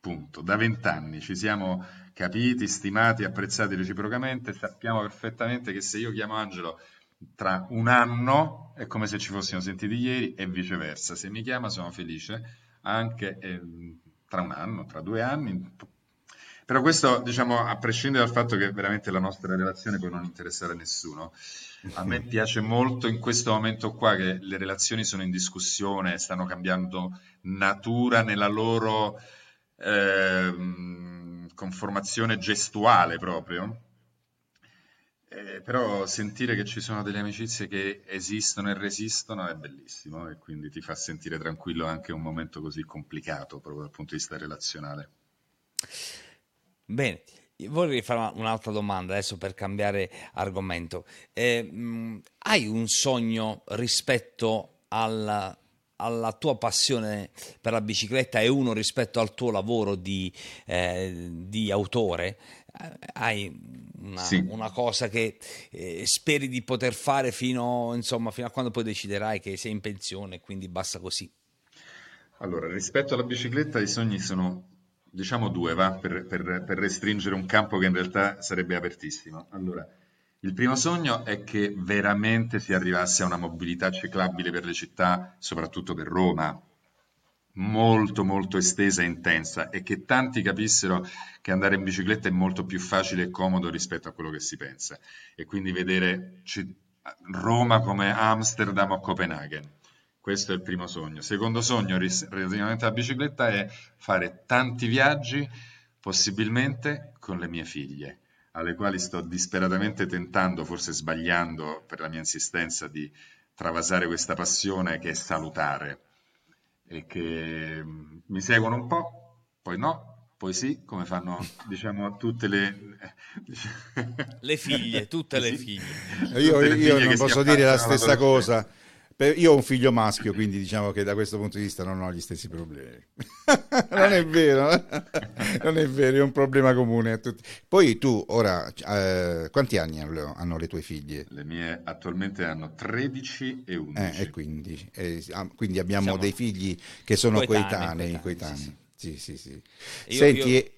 C: punto. Da vent'anni ci siamo capiti, stimati, apprezzati reciprocamente, sappiamo perfettamente che se io chiamo Angelo tra un anno è come se ci fossimo sentiti ieri e viceversa. Se mi chiama sono felice anche eh, tra un anno, tra due anni. Però questo, diciamo, a prescindere dal fatto che veramente la nostra relazione può non interessare a nessuno, a me piace molto in questo momento qua che le relazioni sono in discussione, stanno cambiando natura nella loro... Eh, conformazione gestuale proprio. Eh, però sentire che ci sono delle amicizie che esistono e resistono è bellissimo e quindi ti fa sentire tranquillo anche un momento così complicato proprio dal punto di vista relazionale.
B: Bene, vorrei fare un'altra domanda adesso per cambiare argomento. Eh, mh, hai un sogno rispetto al alla tua passione per la bicicletta e uno rispetto al tuo lavoro di, eh, di autore, hai una, sì. una, cosa che eh, speri di poter fare fino, insomma, fino a quando poi deciderai che sei in pensione e quindi basta così.
C: Allora, rispetto alla bicicletta i sogni sono, diciamo, due, va? Per, per, per restringere un campo che in realtà sarebbe apertissimo. Allora, il primo sogno è che veramente si arrivasse a una mobilità ciclabile per le città, soprattutto per Roma, molto molto estesa e intensa e che tanti capissero che andare in bicicletta è molto più facile e comodo rispetto a quello che si pensa e quindi vedere Roma come Amsterdam o Copenaghen. Questo è il primo sogno. Secondo sogno relativamente alla bicicletta è fare tanti viaggi, possibilmente con le mie figlie alle quali sto disperatamente tentando, forse sbagliando per la mia insistenza, di travasare questa passione che è salutare. e che mm, mi seguono un po', poi no, poi sì, come fanno diciamo tutte le,
B: le figlie, tutte le figlie.
A: Io, le figlie io non posso dire la stessa cosa io ho un figlio maschio, quindi diciamo che da questo punto di vista non ho gli stessi problemi. non è vero, non è vero, è un problema comune a tutti. Poi tu ora, eh, quanti anni hanno le tue figlie?
C: Le mie attualmente hanno 13 e 11.
A: Eh, e quindi, eh, quindi abbiamo Siamo dei figli che sono coetanei. coetanei, coetanei. Sì, sì, sì. sì. Senti, io...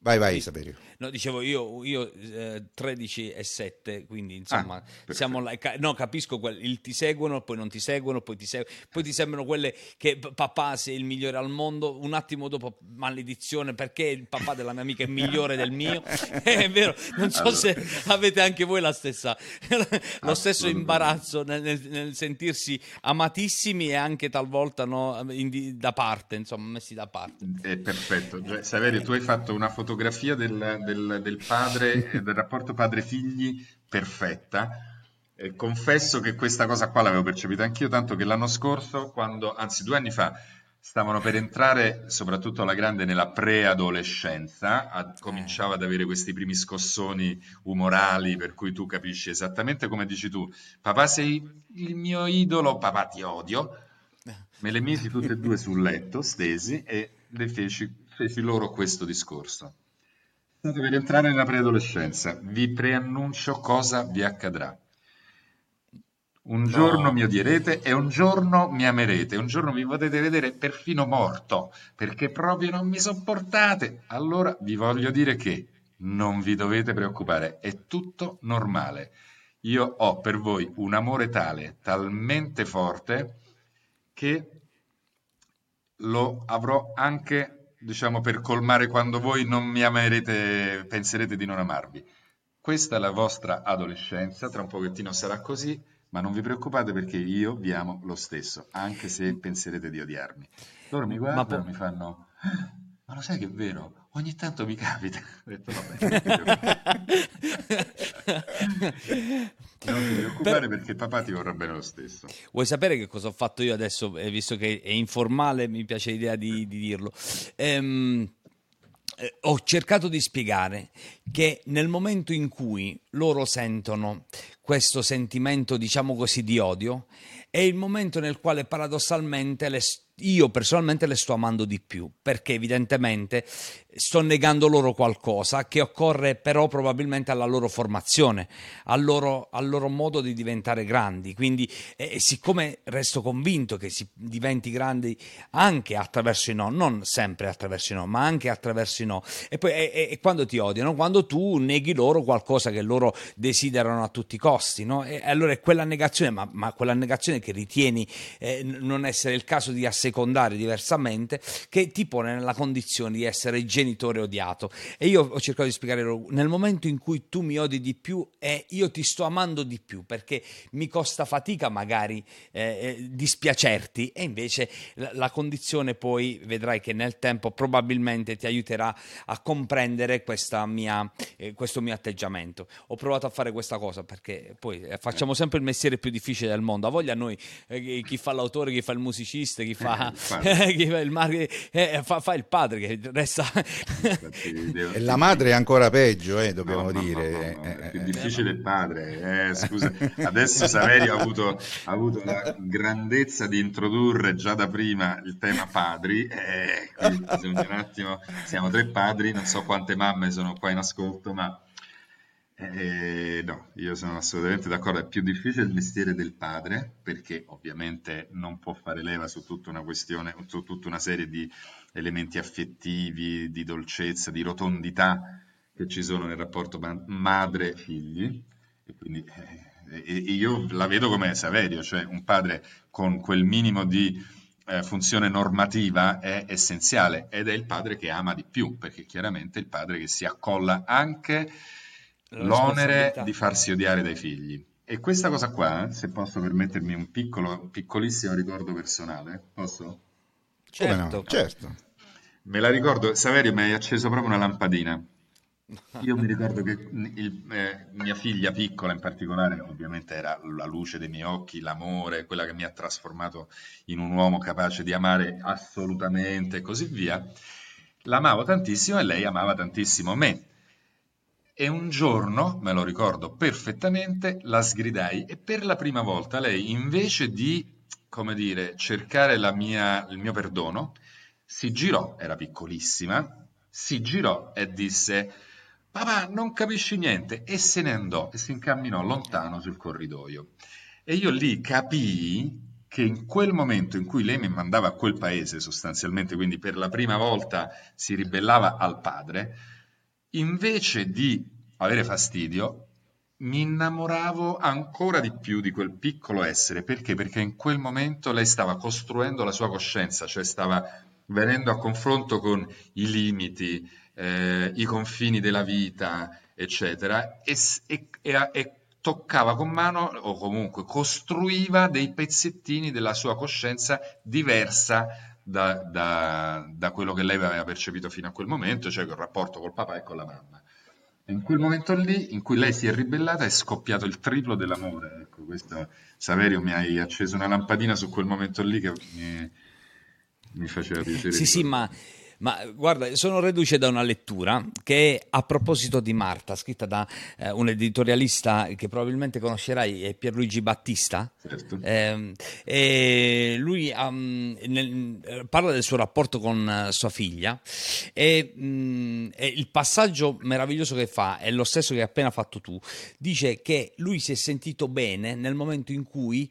A: vai, vai Saverio.
B: No, dicevo io, io eh, 13 e 7, quindi insomma, ah, siamo là, no, capisco quel, il ti seguono, poi non ti seguono, poi ti, seguono, poi ti sembrano quelle che papà sei il migliore al mondo, un attimo dopo maledizione perché il papà della mia amica è migliore del mio, è vero, non so allora. se avete anche voi la stessa, lo stesso imbarazzo nel, nel, nel, sentirsi amatissimi e anche talvolta no, in, da parte, insomma, messi da parte.
C: È perfetto, cioè, Saverio, tu hai fatto una fotografia del del, del padre, del rapporto padre-figli perfetta. Eh, confesso che questa cosa qua l'avevo percepita anch'io, tanto che l'anno scorso, quando, anzi due anni fa, stavano per entrare, soprattutto la grande, nella preadolescenza, ad, cominciava ad avere questi primi scossoni umorali, per cui tu capisci esattamente come dici tu, papà sei il mio idolo, papà ti odio, me le misi tutte e due sul letto, stesi, e le feci, feci loro questo discorso. State per entrare nella preadolescenza. Vi preannuncio cosa vi accadrà. Un no. giorno mi odierete e un giorno mi amerete, un giorno mi potete vedere perfino morto, perché proprio non mi sopportate. Allora vi voglio dire che non vi dovete preoccupare, è tutto normale. Io ho per voi un amore tale, talmente forte, che lo avrò anche diciamo, per colmare quando voi non mi amerete, penserete di non amarvi. Questa è la vostra adolescenza, tra un pochettino sarà così, ma non vi preoccupate perché io vi amo lo stesso, anche se penserete di odiarmi. Loro mi guardano e mi fanno, ah, ma lo sai che è vero? Ogni tanto mi capita. Ho detto, vabbè, non ti preoccupare per... perché papà ti vorrà bene lo stesso.
B: Vuoi sapere che cosa ho fatto io adesso, eh, visto che è informale, mi piace l'idea di, di dirlo. Ehm, eh, ho cercato di spiegare che nel momento in cui loro sentono questo sentimento, diciamo così, di odio, è il momento nel quale paradossalmente le, io personalmente le sto amando di più, perché evidentemente sto negando loro qualcosa che occorre però probabilmente alla loro formazione, al loro, al loro modo di diventare grandi. Quindi, eh, siccome resto convinto che si diventi grandi anche attraverso i no, non sempre attraverso i no, ma anche attraverso i no. E poi e, e quando ti odiano, quando tu neghi loro qualcosa che loro desiderano a tutti i costi, no? E allora è quella negazione, ma, ma quella negazione che ritieni eh, non essere il caso di assecondare diversamente, che ti pone nella condizione di essere genitore odiato. E io ho cercato di spiegare loro, nel momento in cui tu mi odi di più e io ti sto amando di più, perché mi costa fatica magari eh, eh, dispiacerti e invece la, la, condizione poi vedrai che nel tempo probabilmente ti aiuterà a comprendere mia, eh, questo mio atteggiamento. Ho provato a fare questa cosa perché poi eh, facciamo sempre il mestiere più difficile del mondo. A voglia noi, eh, chi fa l'autore, chi fa il musicista, chi fa, fa il marketing, eh, fa, fa il padre che resta
A: e la madre è ancora peggio, eh, dobbiamo no, dire. No,
C: no, è più difficile il padre. Eh, scusa, adesso Saverio ha avuto, ha avuto, la grandezza di introdurre già da prima il tema padri. Eh, bisogna un attimo, siamo tre padri, non so quante mamme sono qua in ascolto, ma eh, no, io sono assolutamente d'accordo, è più difficile il mestiere del padre perché ovviamente non può fare leva su tutta una questione, su tutta una serie di elementi affettivi, di dolcezza, di rotondità che ci sono nel rapporto madre-figli. E quindi eh, io la vedo come Saverio, cioè un padre con quel minimo di eh, funzione normativa è essenziale ed è il padre che ama di più, perché chiaramente è il padre che si accolla anche l'onere di farsi odiare dai figli. E questa cosa qua, se posso permettermi un piccolo, piccolissimo ricordo personale, posso?
A: Certo, no? certo.
C: Me la ricordo, Saverio mi hai acceso proprio una lampadina. Io mi ricordo che il, eh, mia figlia piccola in particolare, ovviamente era la luce dei miei occhi, l'amore, quella che mi ha trasformato in un uomo capace di amare assolutamente e così via. L'amavo tantissimo e lei amava tantissimo me. E un giorno, me lo ricordo perfettamente, la sgridai e per la prima volta lei, invece di, come dire, cercare mia, il mio perdono, si girò, era piccolissima, si girò e disse papà non capisci niente e se ne andò e si incamminò lontano sul corridoio. E io lì capii che in quel momento in cui lei mi mandava a quel paese sostanzialmente, quindi per la prima volta si ribellava al padre, invece di avere fastidio, mi innamoravo ancora di più di quel piccolo essere. Perché? Perché in quel momento lei stava costruendo la sua coscienza, cioè stava venendo a confronto con i limiti, eh, i confini della vita, eccetera, e, e, e, toccava con mano o comunque costruiva dei pezzettini della sua coscienza diversa da, da, da, quello che lei aveva percepito fino a quel momento, cioè il rapporto col papà e con la mamma. E in quel momento lì, in cui lei si è ribellata, è scoppiato il triplo dell'amore. Ecco, questo, Saverio, mi hai acceso una lampadina su quel momento lì che mi, mi faceva piacere.
B: Sì, sì, ma ma guarda, sono reduce da una lettura che è a proposito di Marta, scritta da eh, un editorialista che probabilmente conoscerai, è Pierluigi Battista.
C: Certo.
B: Eh, lui um, nel, parla del suo rapporto con uh, sua figlia e, um, e il passaggio meraviglioso che fa è lo stesso che hai appena fatto tu. Dice che lui si è sentito bene nel momento in cui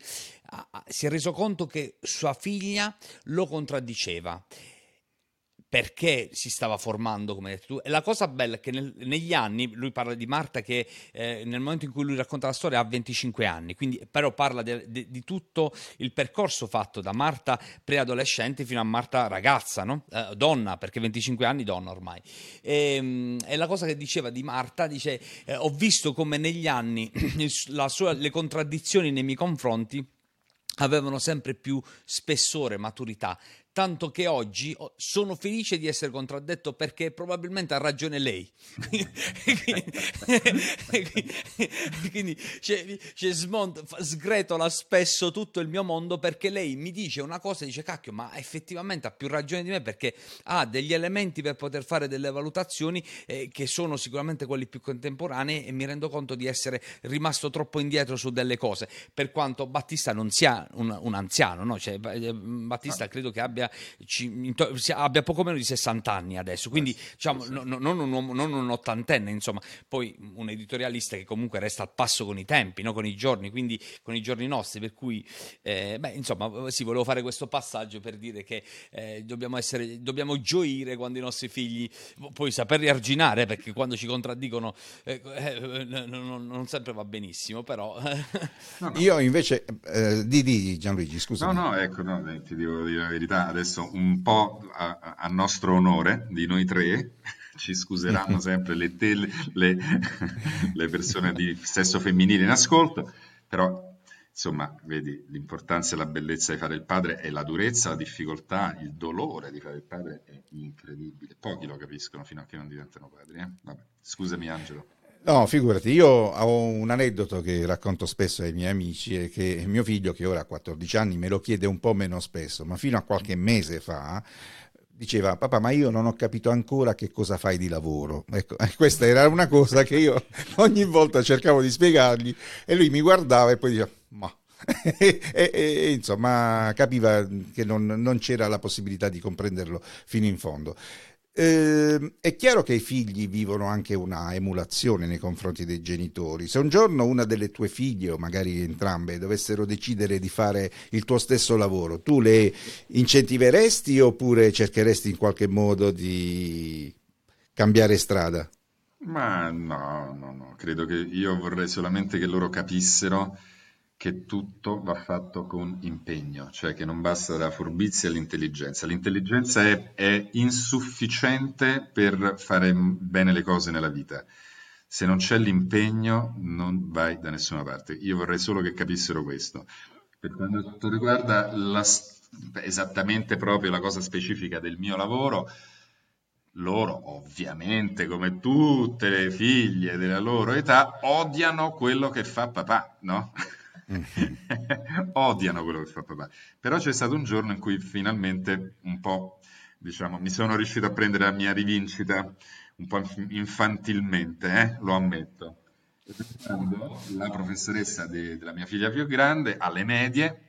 B: si è reso conto che sua figlia lo contraddiceva perché si stava formando, come hai detto tu. E la cosa bella è che nel, negli anni, lui parla di Marta che eh, nel momento in cui lui racconta la storia ha 25 anni, quindi però parla de, de, di tutto il percorso fatto da Marta preadolescente fino a Marta ragazza, no? eh, donna, perché 25 anni donna ormai. E, ehm, e la cosa che diceva di Marta, dice, eh, ho visto come negli anni sua, le contraddizioni nei miei confronti avevano sempre più spessore, maturità, tanto che oggi sono felice di essere contraddetto perché probabilmente ha ragione lei. Quindi cioè, cioè, sgretola spesso tutto il mio mondo perché lei mi dice una cosa e dice cacchio ma effettivamente ha più ragione di me perché ha degli elementi per poter fare delle valutazioni eh, che sono sicuramente quelli più contemporanei e mi rendo conto di essere rimasto troppo indietro su delle cose per quanto Battista non sia un, un anziano no? cioè, Battista ah. credo che abbia abbia, abbia poco meno di 60 anni adesso, quindi diciamo, no, no, non, un uomo, non un ottantenne, insomma, poi un editorialista che comunque resta al passo con i tempi, no? con i giorni, quindi con i giorni nostri, per cui, eh, beh, insomma, sì, volevo fare questo passaggio per dire che eh, dobbiamo, essere, dobbiamo gioire quando i nostri figli, poi saperli arginare, perché quando ci contraddicono eh, eh non, non, sempre va benissimo, però...
A: no, Io invece, eh, di, di Gianluigi, scusa.
C: No, no, ecco, no, ti devo dire la verità, adesso un po' a, a nostro onore di noi tre, ci scuseranno sempre le, tele, le, le persone di sesso femminile in ascolto, però insomma, vedi, l'importanza e la bellezza di fare il padre è la durezza, la difficoltà, il dolore di fare il padre è incredibile. Pochi lo capiscono fino a che non diventano padri. Eh? Vabbè, scusami Angelo.
A: No, figurati, io ho un aneddoto che racconto spesso ai miei amici e che mio figlio, che ora ha 14 anni, me lo chiede un po' meno spesso, ma fino a qualche mese fa diceva papà ma io non ho capito ancora che cosa fai di lavoro ecco questa era una cosa che io ogni volta cercavo di spiegargli e lui mi guardava e poi diceva ma e, e, e, insomma capiva che non, non c'era la possibilità di comprenderlo fino in fondo eh, è chiaro che i figli vivono anche una emulazione nei confronti dei genitori. Se un giorno una delle tue figlie, o magari entrambe, dovessero decidere di fare il tuo stesso lavoro, tu le incentiveresti oppure cercheresti in qualche modo di cambiare strada?
C: Ma no, no, no, credo che io vorrei solamente che loro capissero che tutto va fatto con impegno, cioè che non basta la furbizia e l'intelligenza. L'intelligenza è, è, insufficiente per fare bene le cose nella vita. Se non c'è l'impegno non vai da nessuna parte. Io vorrei solo che capissero questo. Per quanto riguarda la, esattamente proprio la cosa specifica del mio lavoro, loro ovviamente, come tutte le figlie della loro età, odiano quello che fa papà, no? odiano quello che fa papà. Però c'è stato un giorno in cui finalmente un po', diciamo, mi sono riuscito a prendere la mia rivincita un po' infantilmente, eh? lo ammetto. La professoressa de- della mia figlia più grande alle medie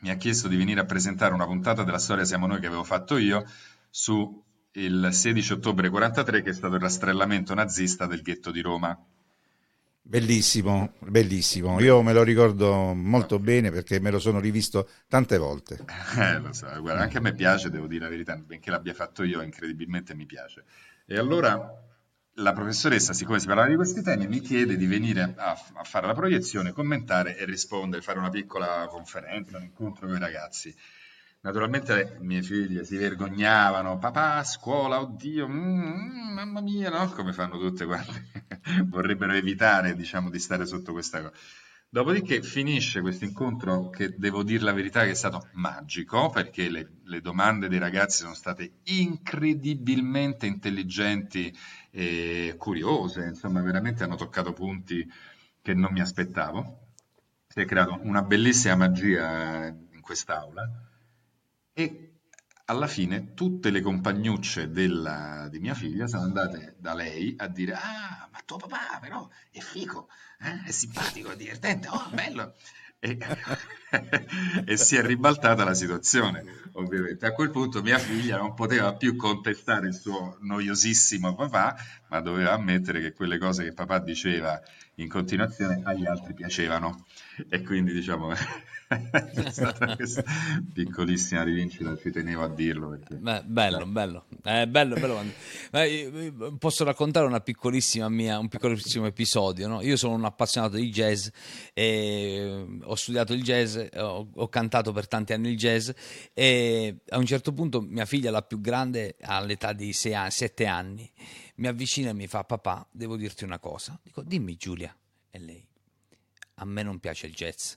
C: mi ha chiesto di venire a presentare una puntata della storia Siamo noi che avevo fatto io su il 16 ottobre 43 che è stato il rastrellamento nazista del ghetto di Roma.
A: Bellissimo, bellissimo. Io me lo ricordo molto bene perché me lo sono rivisto tante volte.
C: Eh, lo so, guarda, anche a me piace, devo dire la verità, benché l'abbia fatto io, incredibilmente mi piace. E allora la professoressa, siccome si parlava di questi temi, mi chiede di venire a, a, fare la proiezione, commentare e rispondere, fare una piccola conferenza, un incontro con i ragazzi. Naturalmente mie figlie si vergognavano, papà, scuola, oddio, mm, mamma mia, no? Come fanno tutte quante. Vorrebbero evitare, diciamo, di stare sotto questa cosa. Dopodiché finisce questo incontro che devo dire la verità che è stato magico perché le, le domande dei ragazzi sono state incredibilmente intelligenti e curiose, insomma veramente hanno toccato punti che non mi aspettavo. Si è creata una bellissima magia in quest'aula e alla fine tutte le compagnucce della, di mia figlia sono andate da lei a dire ah ma tuo papà però è figo eh? è simpatico è divertente oh bello. E, e, si è ribaltata la situazione ovviamente. A quel punto mia figlia non poteva più contestare il suo noiosissimo papà ma doveva ammettere che quelle cose che papà diceva in continuazione agli altri piacevano. E quindi diciamo è stata questa piccolissima rivincita, ci tenevo a dirlo. Perché...
B: Beh, bello, bello, eh, bello, bello. Eh, posso raccontare una piccolissima mia, un piccolissimo episodio. No? Io sono un appassionato di jazz, e ho studiato il jazz, ho, ho, cantato per tanti anni il jazz e a un certo punto mia figlia, la più grande, all'età di 7 anni, mi avvicina e mi fa papà, devo dirti una cosa. Dico, dimmi Giulia. E lei, a me non piace il jazz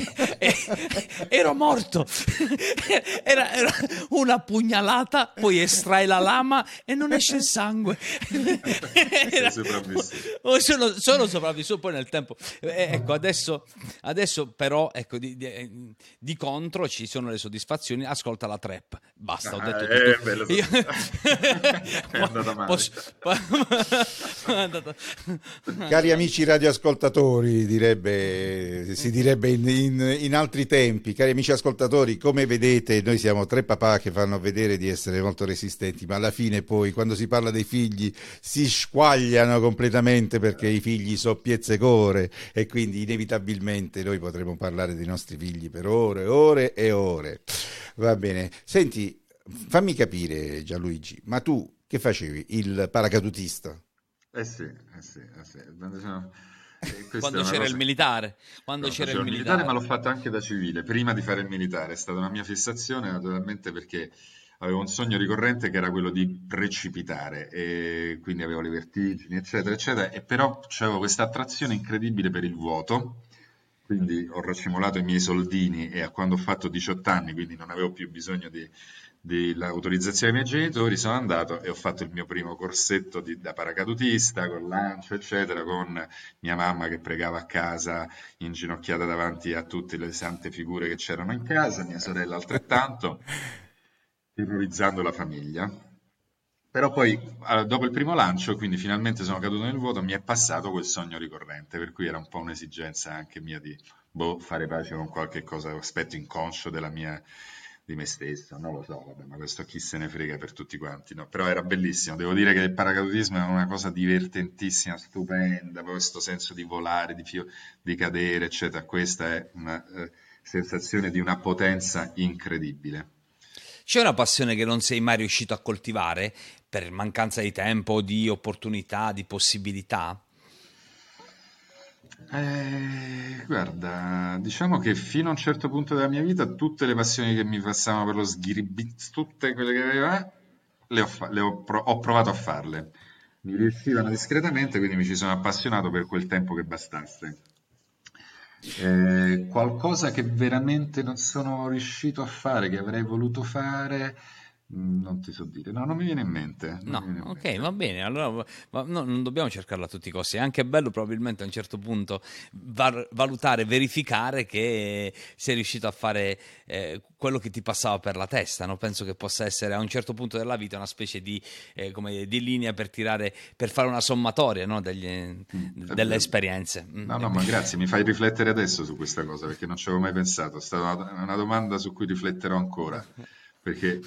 B: ero morto. Era, era, una pugnalata, poi estrai la lama e non esce il sangue.
C: Era,
B: oh, sono, sono, sopravvissuto poi nel tempo. Eh, ecco, adesso, adesso però, ecco, di, di, di, contro ci sono le soddisfazioni. Ascolta la trap. Basta, ho detto
C: ah, tutto. Eh, Io... è andata male. Posso...
A: Cari amici radioascoltatori, direbbe, si direbbe direbbe in, in, in, altri tempi, cari amici ascoltatori, come vedete noi siamo tre papà che fanno vedere di essere molto resistenti, ma alla fine poi quando si parla dei figli si squagliano completamente perché i figli sono piezecore e quindi inevitabilmente noi potremo parlare dei nostri figli per ore, ore e ore. Va bene, senti, fammi capire Gianluigi, ma tu che facevi? Il paracadutista?
C: Eh sì, eh sì, eh sì.
B: Quando c'era il militare. Quando no, c'era il militare. militare.
C: Ma l'ho fatto anche da civile, prima di fare il militare. È stata una mia fissazione, naturalmente, perché avevo un sogno ricorrente che era quello di precipitare e quindi avevo le vertigini, eccetera, eccetera. E però avevo questa attrazione incredibile per il vuoto. Quindi ho racimolato i miei soldini e a quando ho fatto 18 anni, quindi non avevo più bisogno di dell'autorizzazione dei miei genitori, sono andato e ho fatto il mio primo corsetto di, da paracadutista con lancio, eccetera, con mia mamma che pregava a casa inginocchiata davanti a tutte le sante figure che c'erano in casa, mia sorella altrettanto, terrorizzando la famiglia. Però poi, dopo il primo lancio, quindi finalmente sono caduto nel vuoto, mi è passato quel sogno ricorrente, per cui era un po' un'esigenza anche mia di boh, fare pace con qualche cosa, aspetto inconscio della mia di me stesso, non lo so, vabbè, ma questo chi se ne frega per tutti quanti, no? Però era bellissimo, devo dire che il paracadutismo è una cosa divertentissima, stupenda, questo senso di volare, di, fio, di cadere, eccetera, questa è una eh, sensazione di una potenza incredibile.
B: C'è una passione che non sei mai riuscito a coltivare per mancanza di tempo, di opportunità, di possibilità?
C: Eh, guarda, diciamo che fino a un certo punto della mia vita tutte le passioni che mi passavano per lo sghiribizz, tutte quelle che avevo, eh, le, ho, le ho, ho, provato a farle. Mi riuscivano discretamente, quindi mi ci sono appassionato per quel tempo che bastasse. Eh, qualcosa che veramente non sono riuscito a fare, che avrei voluto fare, non ti so dire, no, non mi viene in mente.
B: No,
C: in
B: ok,
C: mente.
B: va bene. Allora, ma no, non dobbiamo cercarla a tutti i costi. È anche bello, probabilmente, a un certo punto var- valutare, verificare che sei riuscito a fare eh, quello che ti passava per la testa. No? Penso che possa essere a un certo punto della vita una specie di, eh, come, di linea per tirare, per fare una sommatoria no? Degli,
C: Mm,
B: delle esperienze. Mm.
C: No, no, ma grazie, mi fai riflettere adesso su questa cosa perché non ci avevo mai pensato. È stata una, una domanda su cui rifletterò ancora. Perché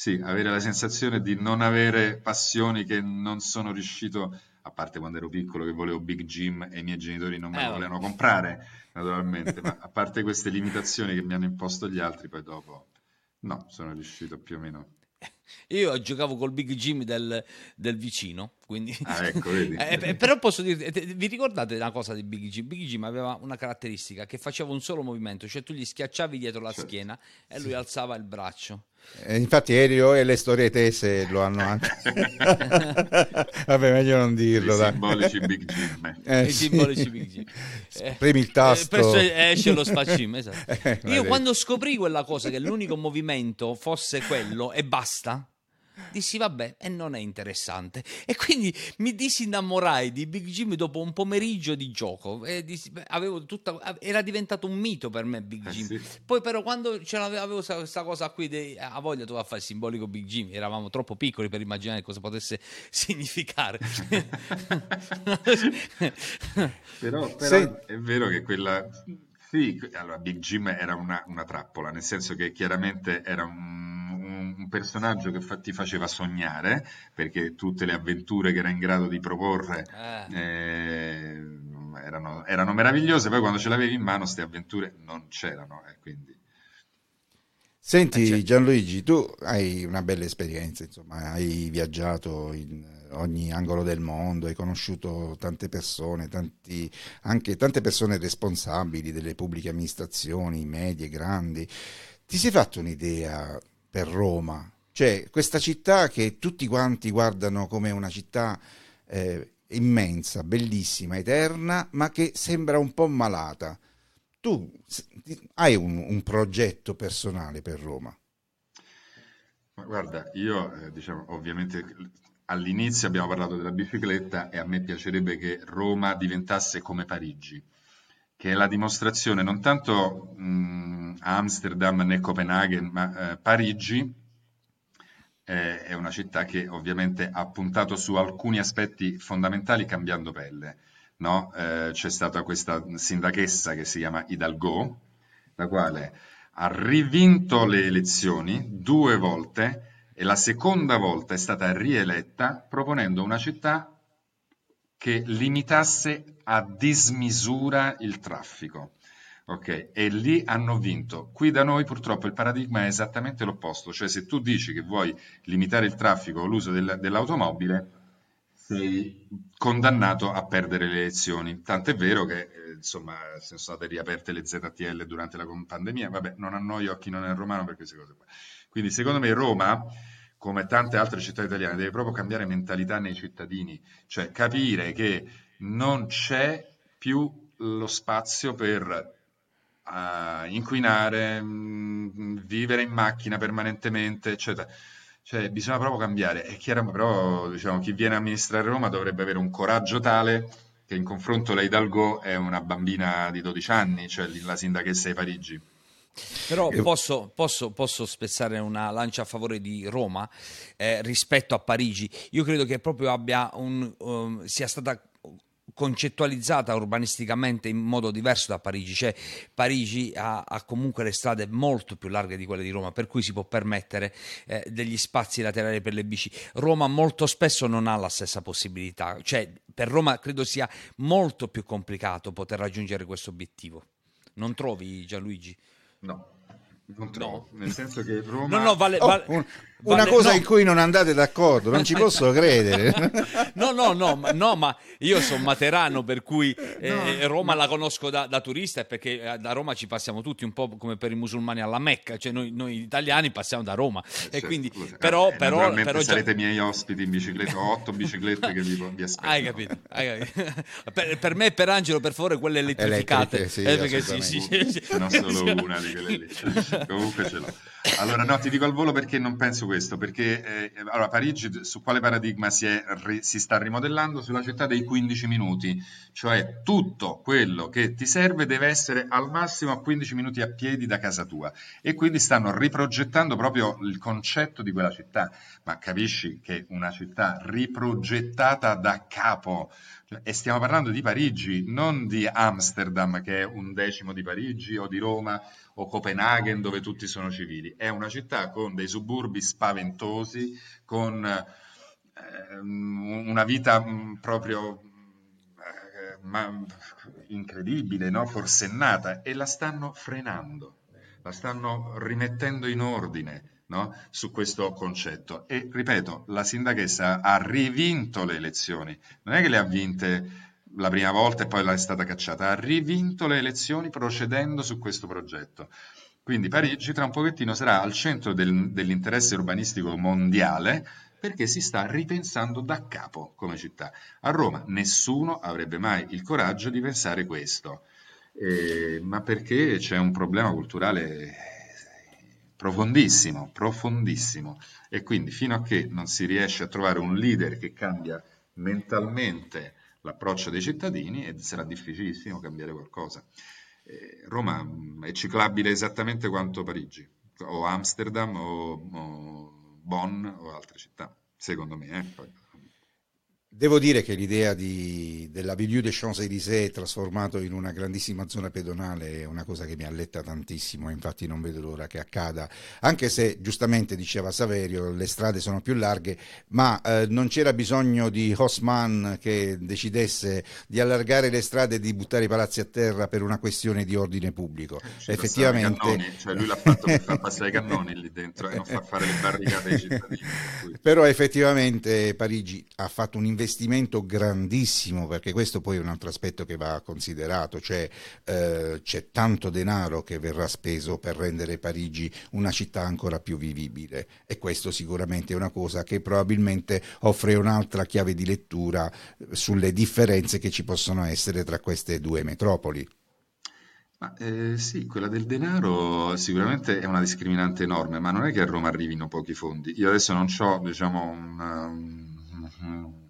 C: sì, avere la sensazione di non avere passioni che non sono riuscito, a parte quando ero piccolo che volevo Big Jim e i miei genitori non me
B: Eh,
C: lo
B: vabbè.
C: volevano comprare, naturalmente, ma a parte queste limitazioni che mi hanno imposto gli altri, poi dopo no, sono riuscito più o meno.
B: Io giocavo col Big Jim del, del vicino, quindi...
C: Ah, ecco, vedi?
B: Eh, eh, però posso dire, eh, vi ricordate una cosa di Big Jim? Big Jim aveva una caratteristica che faceva un solo movimento, cioè tu gli schiacciavi dietro la
C: Certo.
B: schiena e lui alzava il braccio.
A: Eh, infatti Elio e le storie tese lo hanno anche. Vabbè, meglio non
C: I
A: dirlo. dai.
C: simbolici Big Jim.
A: Eh,
B: I
A: sì.
B: simbolici Big Jim. Eh,
A: Premi il tasto.
B: eh, esce lo sfaccim, esatto.
A: Eh,
B: Io quando scoprì quella cosa, che l'unico movimento fosse quello e basta, dissi vabbè, e non è interessante. E quindi mi disinnamorai di Big Jim dopo un pomeriggio di gioco. Dissi, avevo tutta- era diventato un mito per me Big
C: Eh,
B: Jim.
C: sì.
B: Poi però quando ce l'avevo questa cosa qui, di, a voglia tu a fare il simbolico Big Jim, eravamo troppo piccoli per immaginare cosa potesse significare.
C: Però, però
A: Sì.
C: è vero che quella... Sì, allora Big Jim era una, una trappola, nel senso che chiaramente era un, un- personaggio che fa- ti faceva sognare, perché tutte le avventure che era in grado di proporre
B: Eh.
C: eh, erano, erano meravigliose, poi quando ce l'avevi in mano queste avventure non c'erano, e quindi...
A: Senti
B: Eh, certo.
A: Gianluigi, tu hai una bella esperienza, insomma, hai viaggiato in ogni angolo del mondo, hai conosciuto tante persone, tanti, anche tante persone responsabili delle pubbliche amministrazioni, medie, grandi. Ti sei fatto un'idea per Roma? Cioè, questa città che tutti quanti guardano come una città eh, immensa, bellissima, eterna, ma che sembra un po' malata. Tu hai un, un progetto personale per Roma?
C: Ma guarda, io eh, diciamo, ovviamente all'inizio abbiamo parlato della bicicletta e a me piacerebbe che Roma diventasse come Parigi, che è la dimostrazione non tanto mh, Amsterdam né Copenaghen, ma eh, Parigi eh, è una città che ovviamente ha puntato su alcuni aspetti fondamentali cambiando pelle. no? Eh, c'è stata questa sindachessa che si chiama Hidalgo, la quale ha rivinto le elezioni due volte e la seconda volta è stata rieletta proponendo una città che limitasse a dismisura il traffico. Ok, e lì hanno vinto. Qui da noi purtroppo il paradigma è esattamente l'opposto, cioè se tu dici che vuoi limitare il traffico o l'uso del- dell'automobile, sei condannato a perdere le elezioni. Tant'è vero che eh, insomma sono state riaperte le ZTL durante la pandemia. Vabbè, non annoio a chi non è romano per queste cose qua. Quindi secondo me Roma, come tante altre città italiane, deve proprio cambiare mentalità nei cittadini, cioè capire che non c'è più lo spazio per a inquinare, mh, vivere in macchina permanentemente, eccetera. Cioè, bisogna proprio cambiare. È chiaro, però, diciamo, chi viene a amministrare Roma dovrebbe avere un coraggio tale che in confronto la Hidalgo è una bambina di 12 anni, cioè la sindachessa di Parigi.
B: Però
A: Eh,
B: posso, posso- posso spezzare una lancia a favore di Roma eh, rispetto a Parigi. Io credo che proprio abbia un, um, sia stata concettualizzata urbanisticamente in modo diverso da Parigi, cioè Parigi ha, ha comunque le strade molto più larghe di quelle di Roma, per cui si può permettere eh, degli spazi laterali per le bici. Roma molto spesso non ha la stessa possibilità, cioè per Roma credo sia molto più complicato poter raggiungere questo obiettivo. Non trovi Gianluigi?
C: No.
B: No.
C: Nel senso che Roma...
B: No, no, vale,
A: Oh,
B: vale-
A: un- una
B: vale-
A: cosa
B: no.
A: in cui non andate d'accordo, non ci posso credere.
B: No, no, no, ma, no, ma io sono materano, per cui eh,
C: No,
B: Roma la conosco da, da turista e perché eh, da Roma ci passiamo tutti un po' come per i musulmani alla Mecca, cioè noi, noi italiani passiamo da Roma. e
C: Certo,
B: quindi,
C: lo sai.
B: però,
C: Eh,
B: però, però già-
C: sarete miei ospiti in bicicletta, ho otto biciclette che vi, vi aspettano.
B: Hai capito? hai capito. per, per me e per Angelo, per favore, quelle elettrificate.
A: Elettriche, sì,
B: Eh, perché sì, sì, sì, sì.
C: No, solo una di quelle lì. comunque ce l'ho. Allora, no, ti dico al volo perché non penso questo, perché eh, allora, Parigi su quale paradigma si, è, si, sta rimodellando? Sulla città dei 15 minuti, cioè tutto quello che ti serve deve essere al massimo a 15 minuti a piedi da casa tua e quindi stanno riprogettando proprio il concetto di quella città, ma capisci che una città riprogettata da capo, e stiamo parlando di Parigi, non di Amsterdam che è un decimo di Parigi o di Roma o Copenaghen dove tutti sono civili. È una città con dei suburbi spaventosi, con eh, una vita mm, proprio eh, ma, incredibile, no? forsennata e la stanno frenando, la stanno rimettendo in ordine. No? su questo concetto. E ripeto, la sindachessa ha rivinto le elezioni, non è che le ha vinte la prima volta e poi è stata cacciata, ha rivinto le elezioni procedendo su questo progetto. Quindi Parigi tra un pochettino sarà al centro del, dell'interesse urbanistico mondiale perché si sta ripensando da capo come città. A Roma nessuno avrebbe mai il coraggio di pensare questo, eh, ma perché c'è un problema culturale profondissimo, profondissimo. E quindi fino a che non si riesce a trovare un leader che cambia mentalmente l'approccio dei cittadini e sarà difficilissimo cambiare qualcosa. Eh, Roma mm, è ciclabile esattamente quanto Parigi, o Amsterdam, o, o Bonn, o altre città, secondo me. Eh?
A: Devo dire che l'idea di, dell'Avenue des Champs-Élysées trasformato in una grandissima zona pedonale è una cosa che mi alletta tantissimo, infatti non vedo l'ora che accada, anche se giustamente diceva Saverio le strade sono più larghe, ma eh, non c'era bisogno di Haussmann che decidesse di allargare le strade e di buttare i palazzi a terra per una questione di ordine pubblico.
C: Ci
A: Effettivamente...
C: Cannoni, cioè lui l'ha fatto per far passare i cannoni lì dentro e non far fare le barricate ai cittadini.
A: Però effettivamente Parigi ha fatto un investimento grandissimo, perché questo poi è un altro aspetto che va considerato, cioè eh, c'è tanto denaro che verrà speso per rendere Parigi una città ancora più vivibile e questo sicuramente è una cosa che probabilmente offre un'altra chiave di lettura sulle differenze che ci possono essere tra queste due metropoli.
C: Ma, eh, sì, quella del denaro sicuramente è una discriminante enorme, ma non è che a Roma arrivino pochi fondi. Io adesso non ho, diciamo, un, un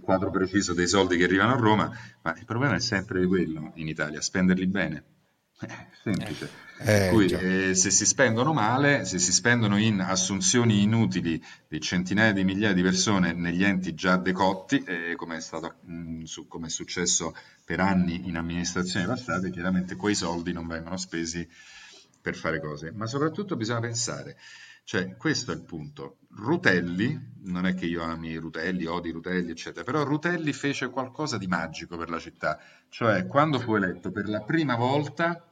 C: quadro preciso dei soldi che arrivano a Roma, ma il problema è sempre quello in Italia, spenderli bene. Eh, semplice. Eh, cui, eh, se si spendono male, se si spendono in assunzioni inutili di centinaia di migliaia di persone negli enti già decotti, eh, come, è stato, mh, su, come è successo per anni in amministrazioni passate, chiaramente quei soldi non vengono spesi per fare cose. Ma soprattutto bisogna pensare cioè, questo è il punto. Rutelli, non è che io ami Rutelli, odi Rutelli, eccetera, però Rutelli fece qualcosa di magico per la città. Cioè, quando fu eletto per la prima volta,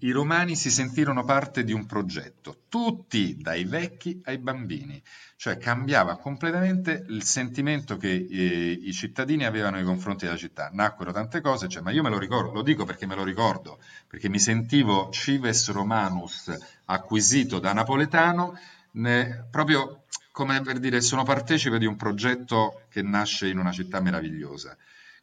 C: i romani si sentirono parte di un progetto, tutti, dai vecchi ai bambini, cioè cambiava completamente il sentimento che eh, i cittadini avevano nei confronti della città. Nacquero tante cose, cioè, ma io me lo ricordo, lo dico perché me lo ricordo, perché mi sentivo cives romanus acquisito da napoletano, ne, proprio come per dire sono partecipe di un progetto che nasce in una città meravigliosa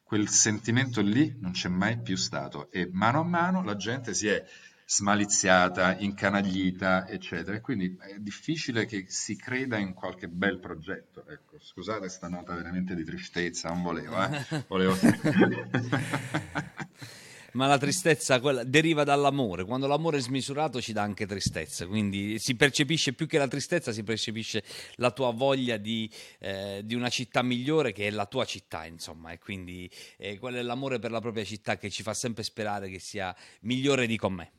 C: quel sentimento lì non c'è mai più stato e mano a mano la gente si è smaliziata, incanaglita, eccetera. E quindi è difficile che si creda in qualche bel progetto. Ecco, scusate questa nota veramente di tristezza, non volevo, eh? volevo...
B: ma la tristezza quella, deriva dall'amore. Quando l'amore è smisurato ci dà anche tristezza, quindi si percepisce più che la tristezza, si percepisce la tua voglia di, eh, di una città migliore che è la tua città, insomma, e quindi eh, quello è l'amore per la propria città che ci fa sempre sperare che sia migliore di con me.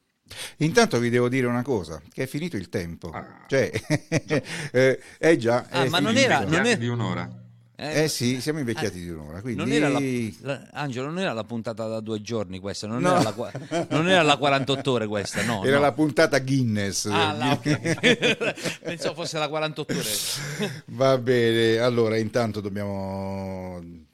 A: Intanto vi devo dire una cosa, che è finito il tempo. Ah. Cioè, eh, è già...
B: Ah,
A: è
B: ma non era, non era...
C: di un'ora.
A: Eh, eh, sì, siamo invecchiati eh, di un'ora. Quindi...
B: Non era la, la, Angelo, non era la puntata da due giorni questa, non, no. era, la, non era la 48 ore questa, no.
A: Era
B: no.
A: la puntata Guinness.
B: Ah, la, okay. Pensavo fosse la 48 ore.
A: Va bene, allora intanto dobbiamo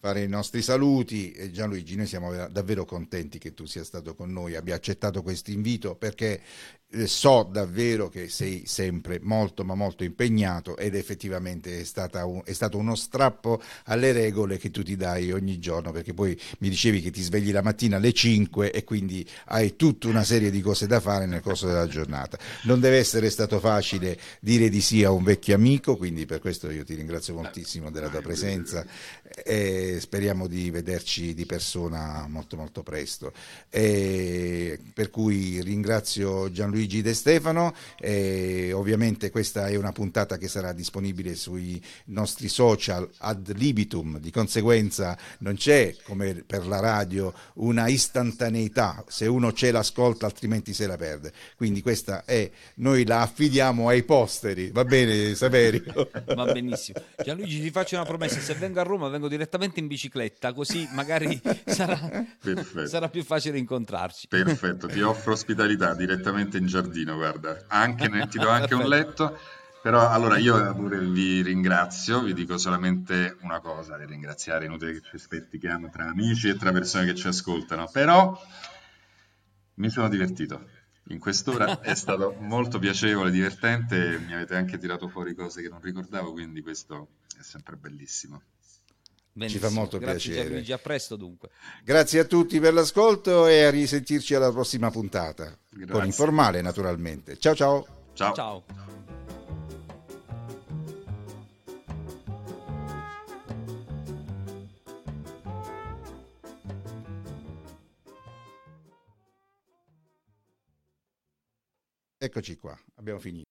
A: fare i nostri saluti. E Gianluigi, noi siamo davvero contenti che tu sia stato con noi, abbia accettato questo invito perché eh, so davvero che sei sempre molto ma molto impegnato ed effettivamente è, un, è, stato uno strappo alle regole che tu ti dai ogni giorno perché poi mi dicevi che ti svegli la mattina alle 5 e quindi hai tutta una serie di cose da fare nel corso della giornata. Non deve essere stato facile dire di sì a un vecchio amico, quindi per questo io ti ringrazio moltissimo della tua presenza e speriamo di vederci di persona molto molto presto. E per cui ringrazio Gianluigi Luigi De Stefano. Ovviamente questa è una puntata che sarà disponibile sui nostri social ad libitum, di conseguenza non c'è come per la radio una istantaneità, se uno ce l'ascolta altrimenti se la perde. Quindi questa è, noi la affidiamo ai posteri, va bene Saverio?
B: Va benissimo. Gianluigi ti faccio una promessa, se vengo a Roma vengo direttamente in bicicletta, così magari sarà, sarà più facile incontrarci.
C: Perfetto, ti offro ospitalità direttamente in in giardino, guarda, anche ne, ti do anche un letto. Però allora io pure vi ringrazio, vi dico solamente una cosa, di ringraziare, inutile che ci spettichiamo tra amici e tra persone che ci ascoltano, però mi sono divertito. In quest'ora è stato molto piacevole, divertente, mi avete anche tirato fuori cose che non ricordavo, quindi questo è sempre bellissimo.
A: Benissimo. Ci fa molto
B: Grazie
A: piacere.
B: Gianluigi, a presto dunque.
A: Grazie a tutti per l'ascolto e a risentirci alla prossima puntata. Grazie. Con informale naturalmente. Ciao ciao.
C: Ciao.
B: ciao.
A: Eccoci qua, abbiamo finito.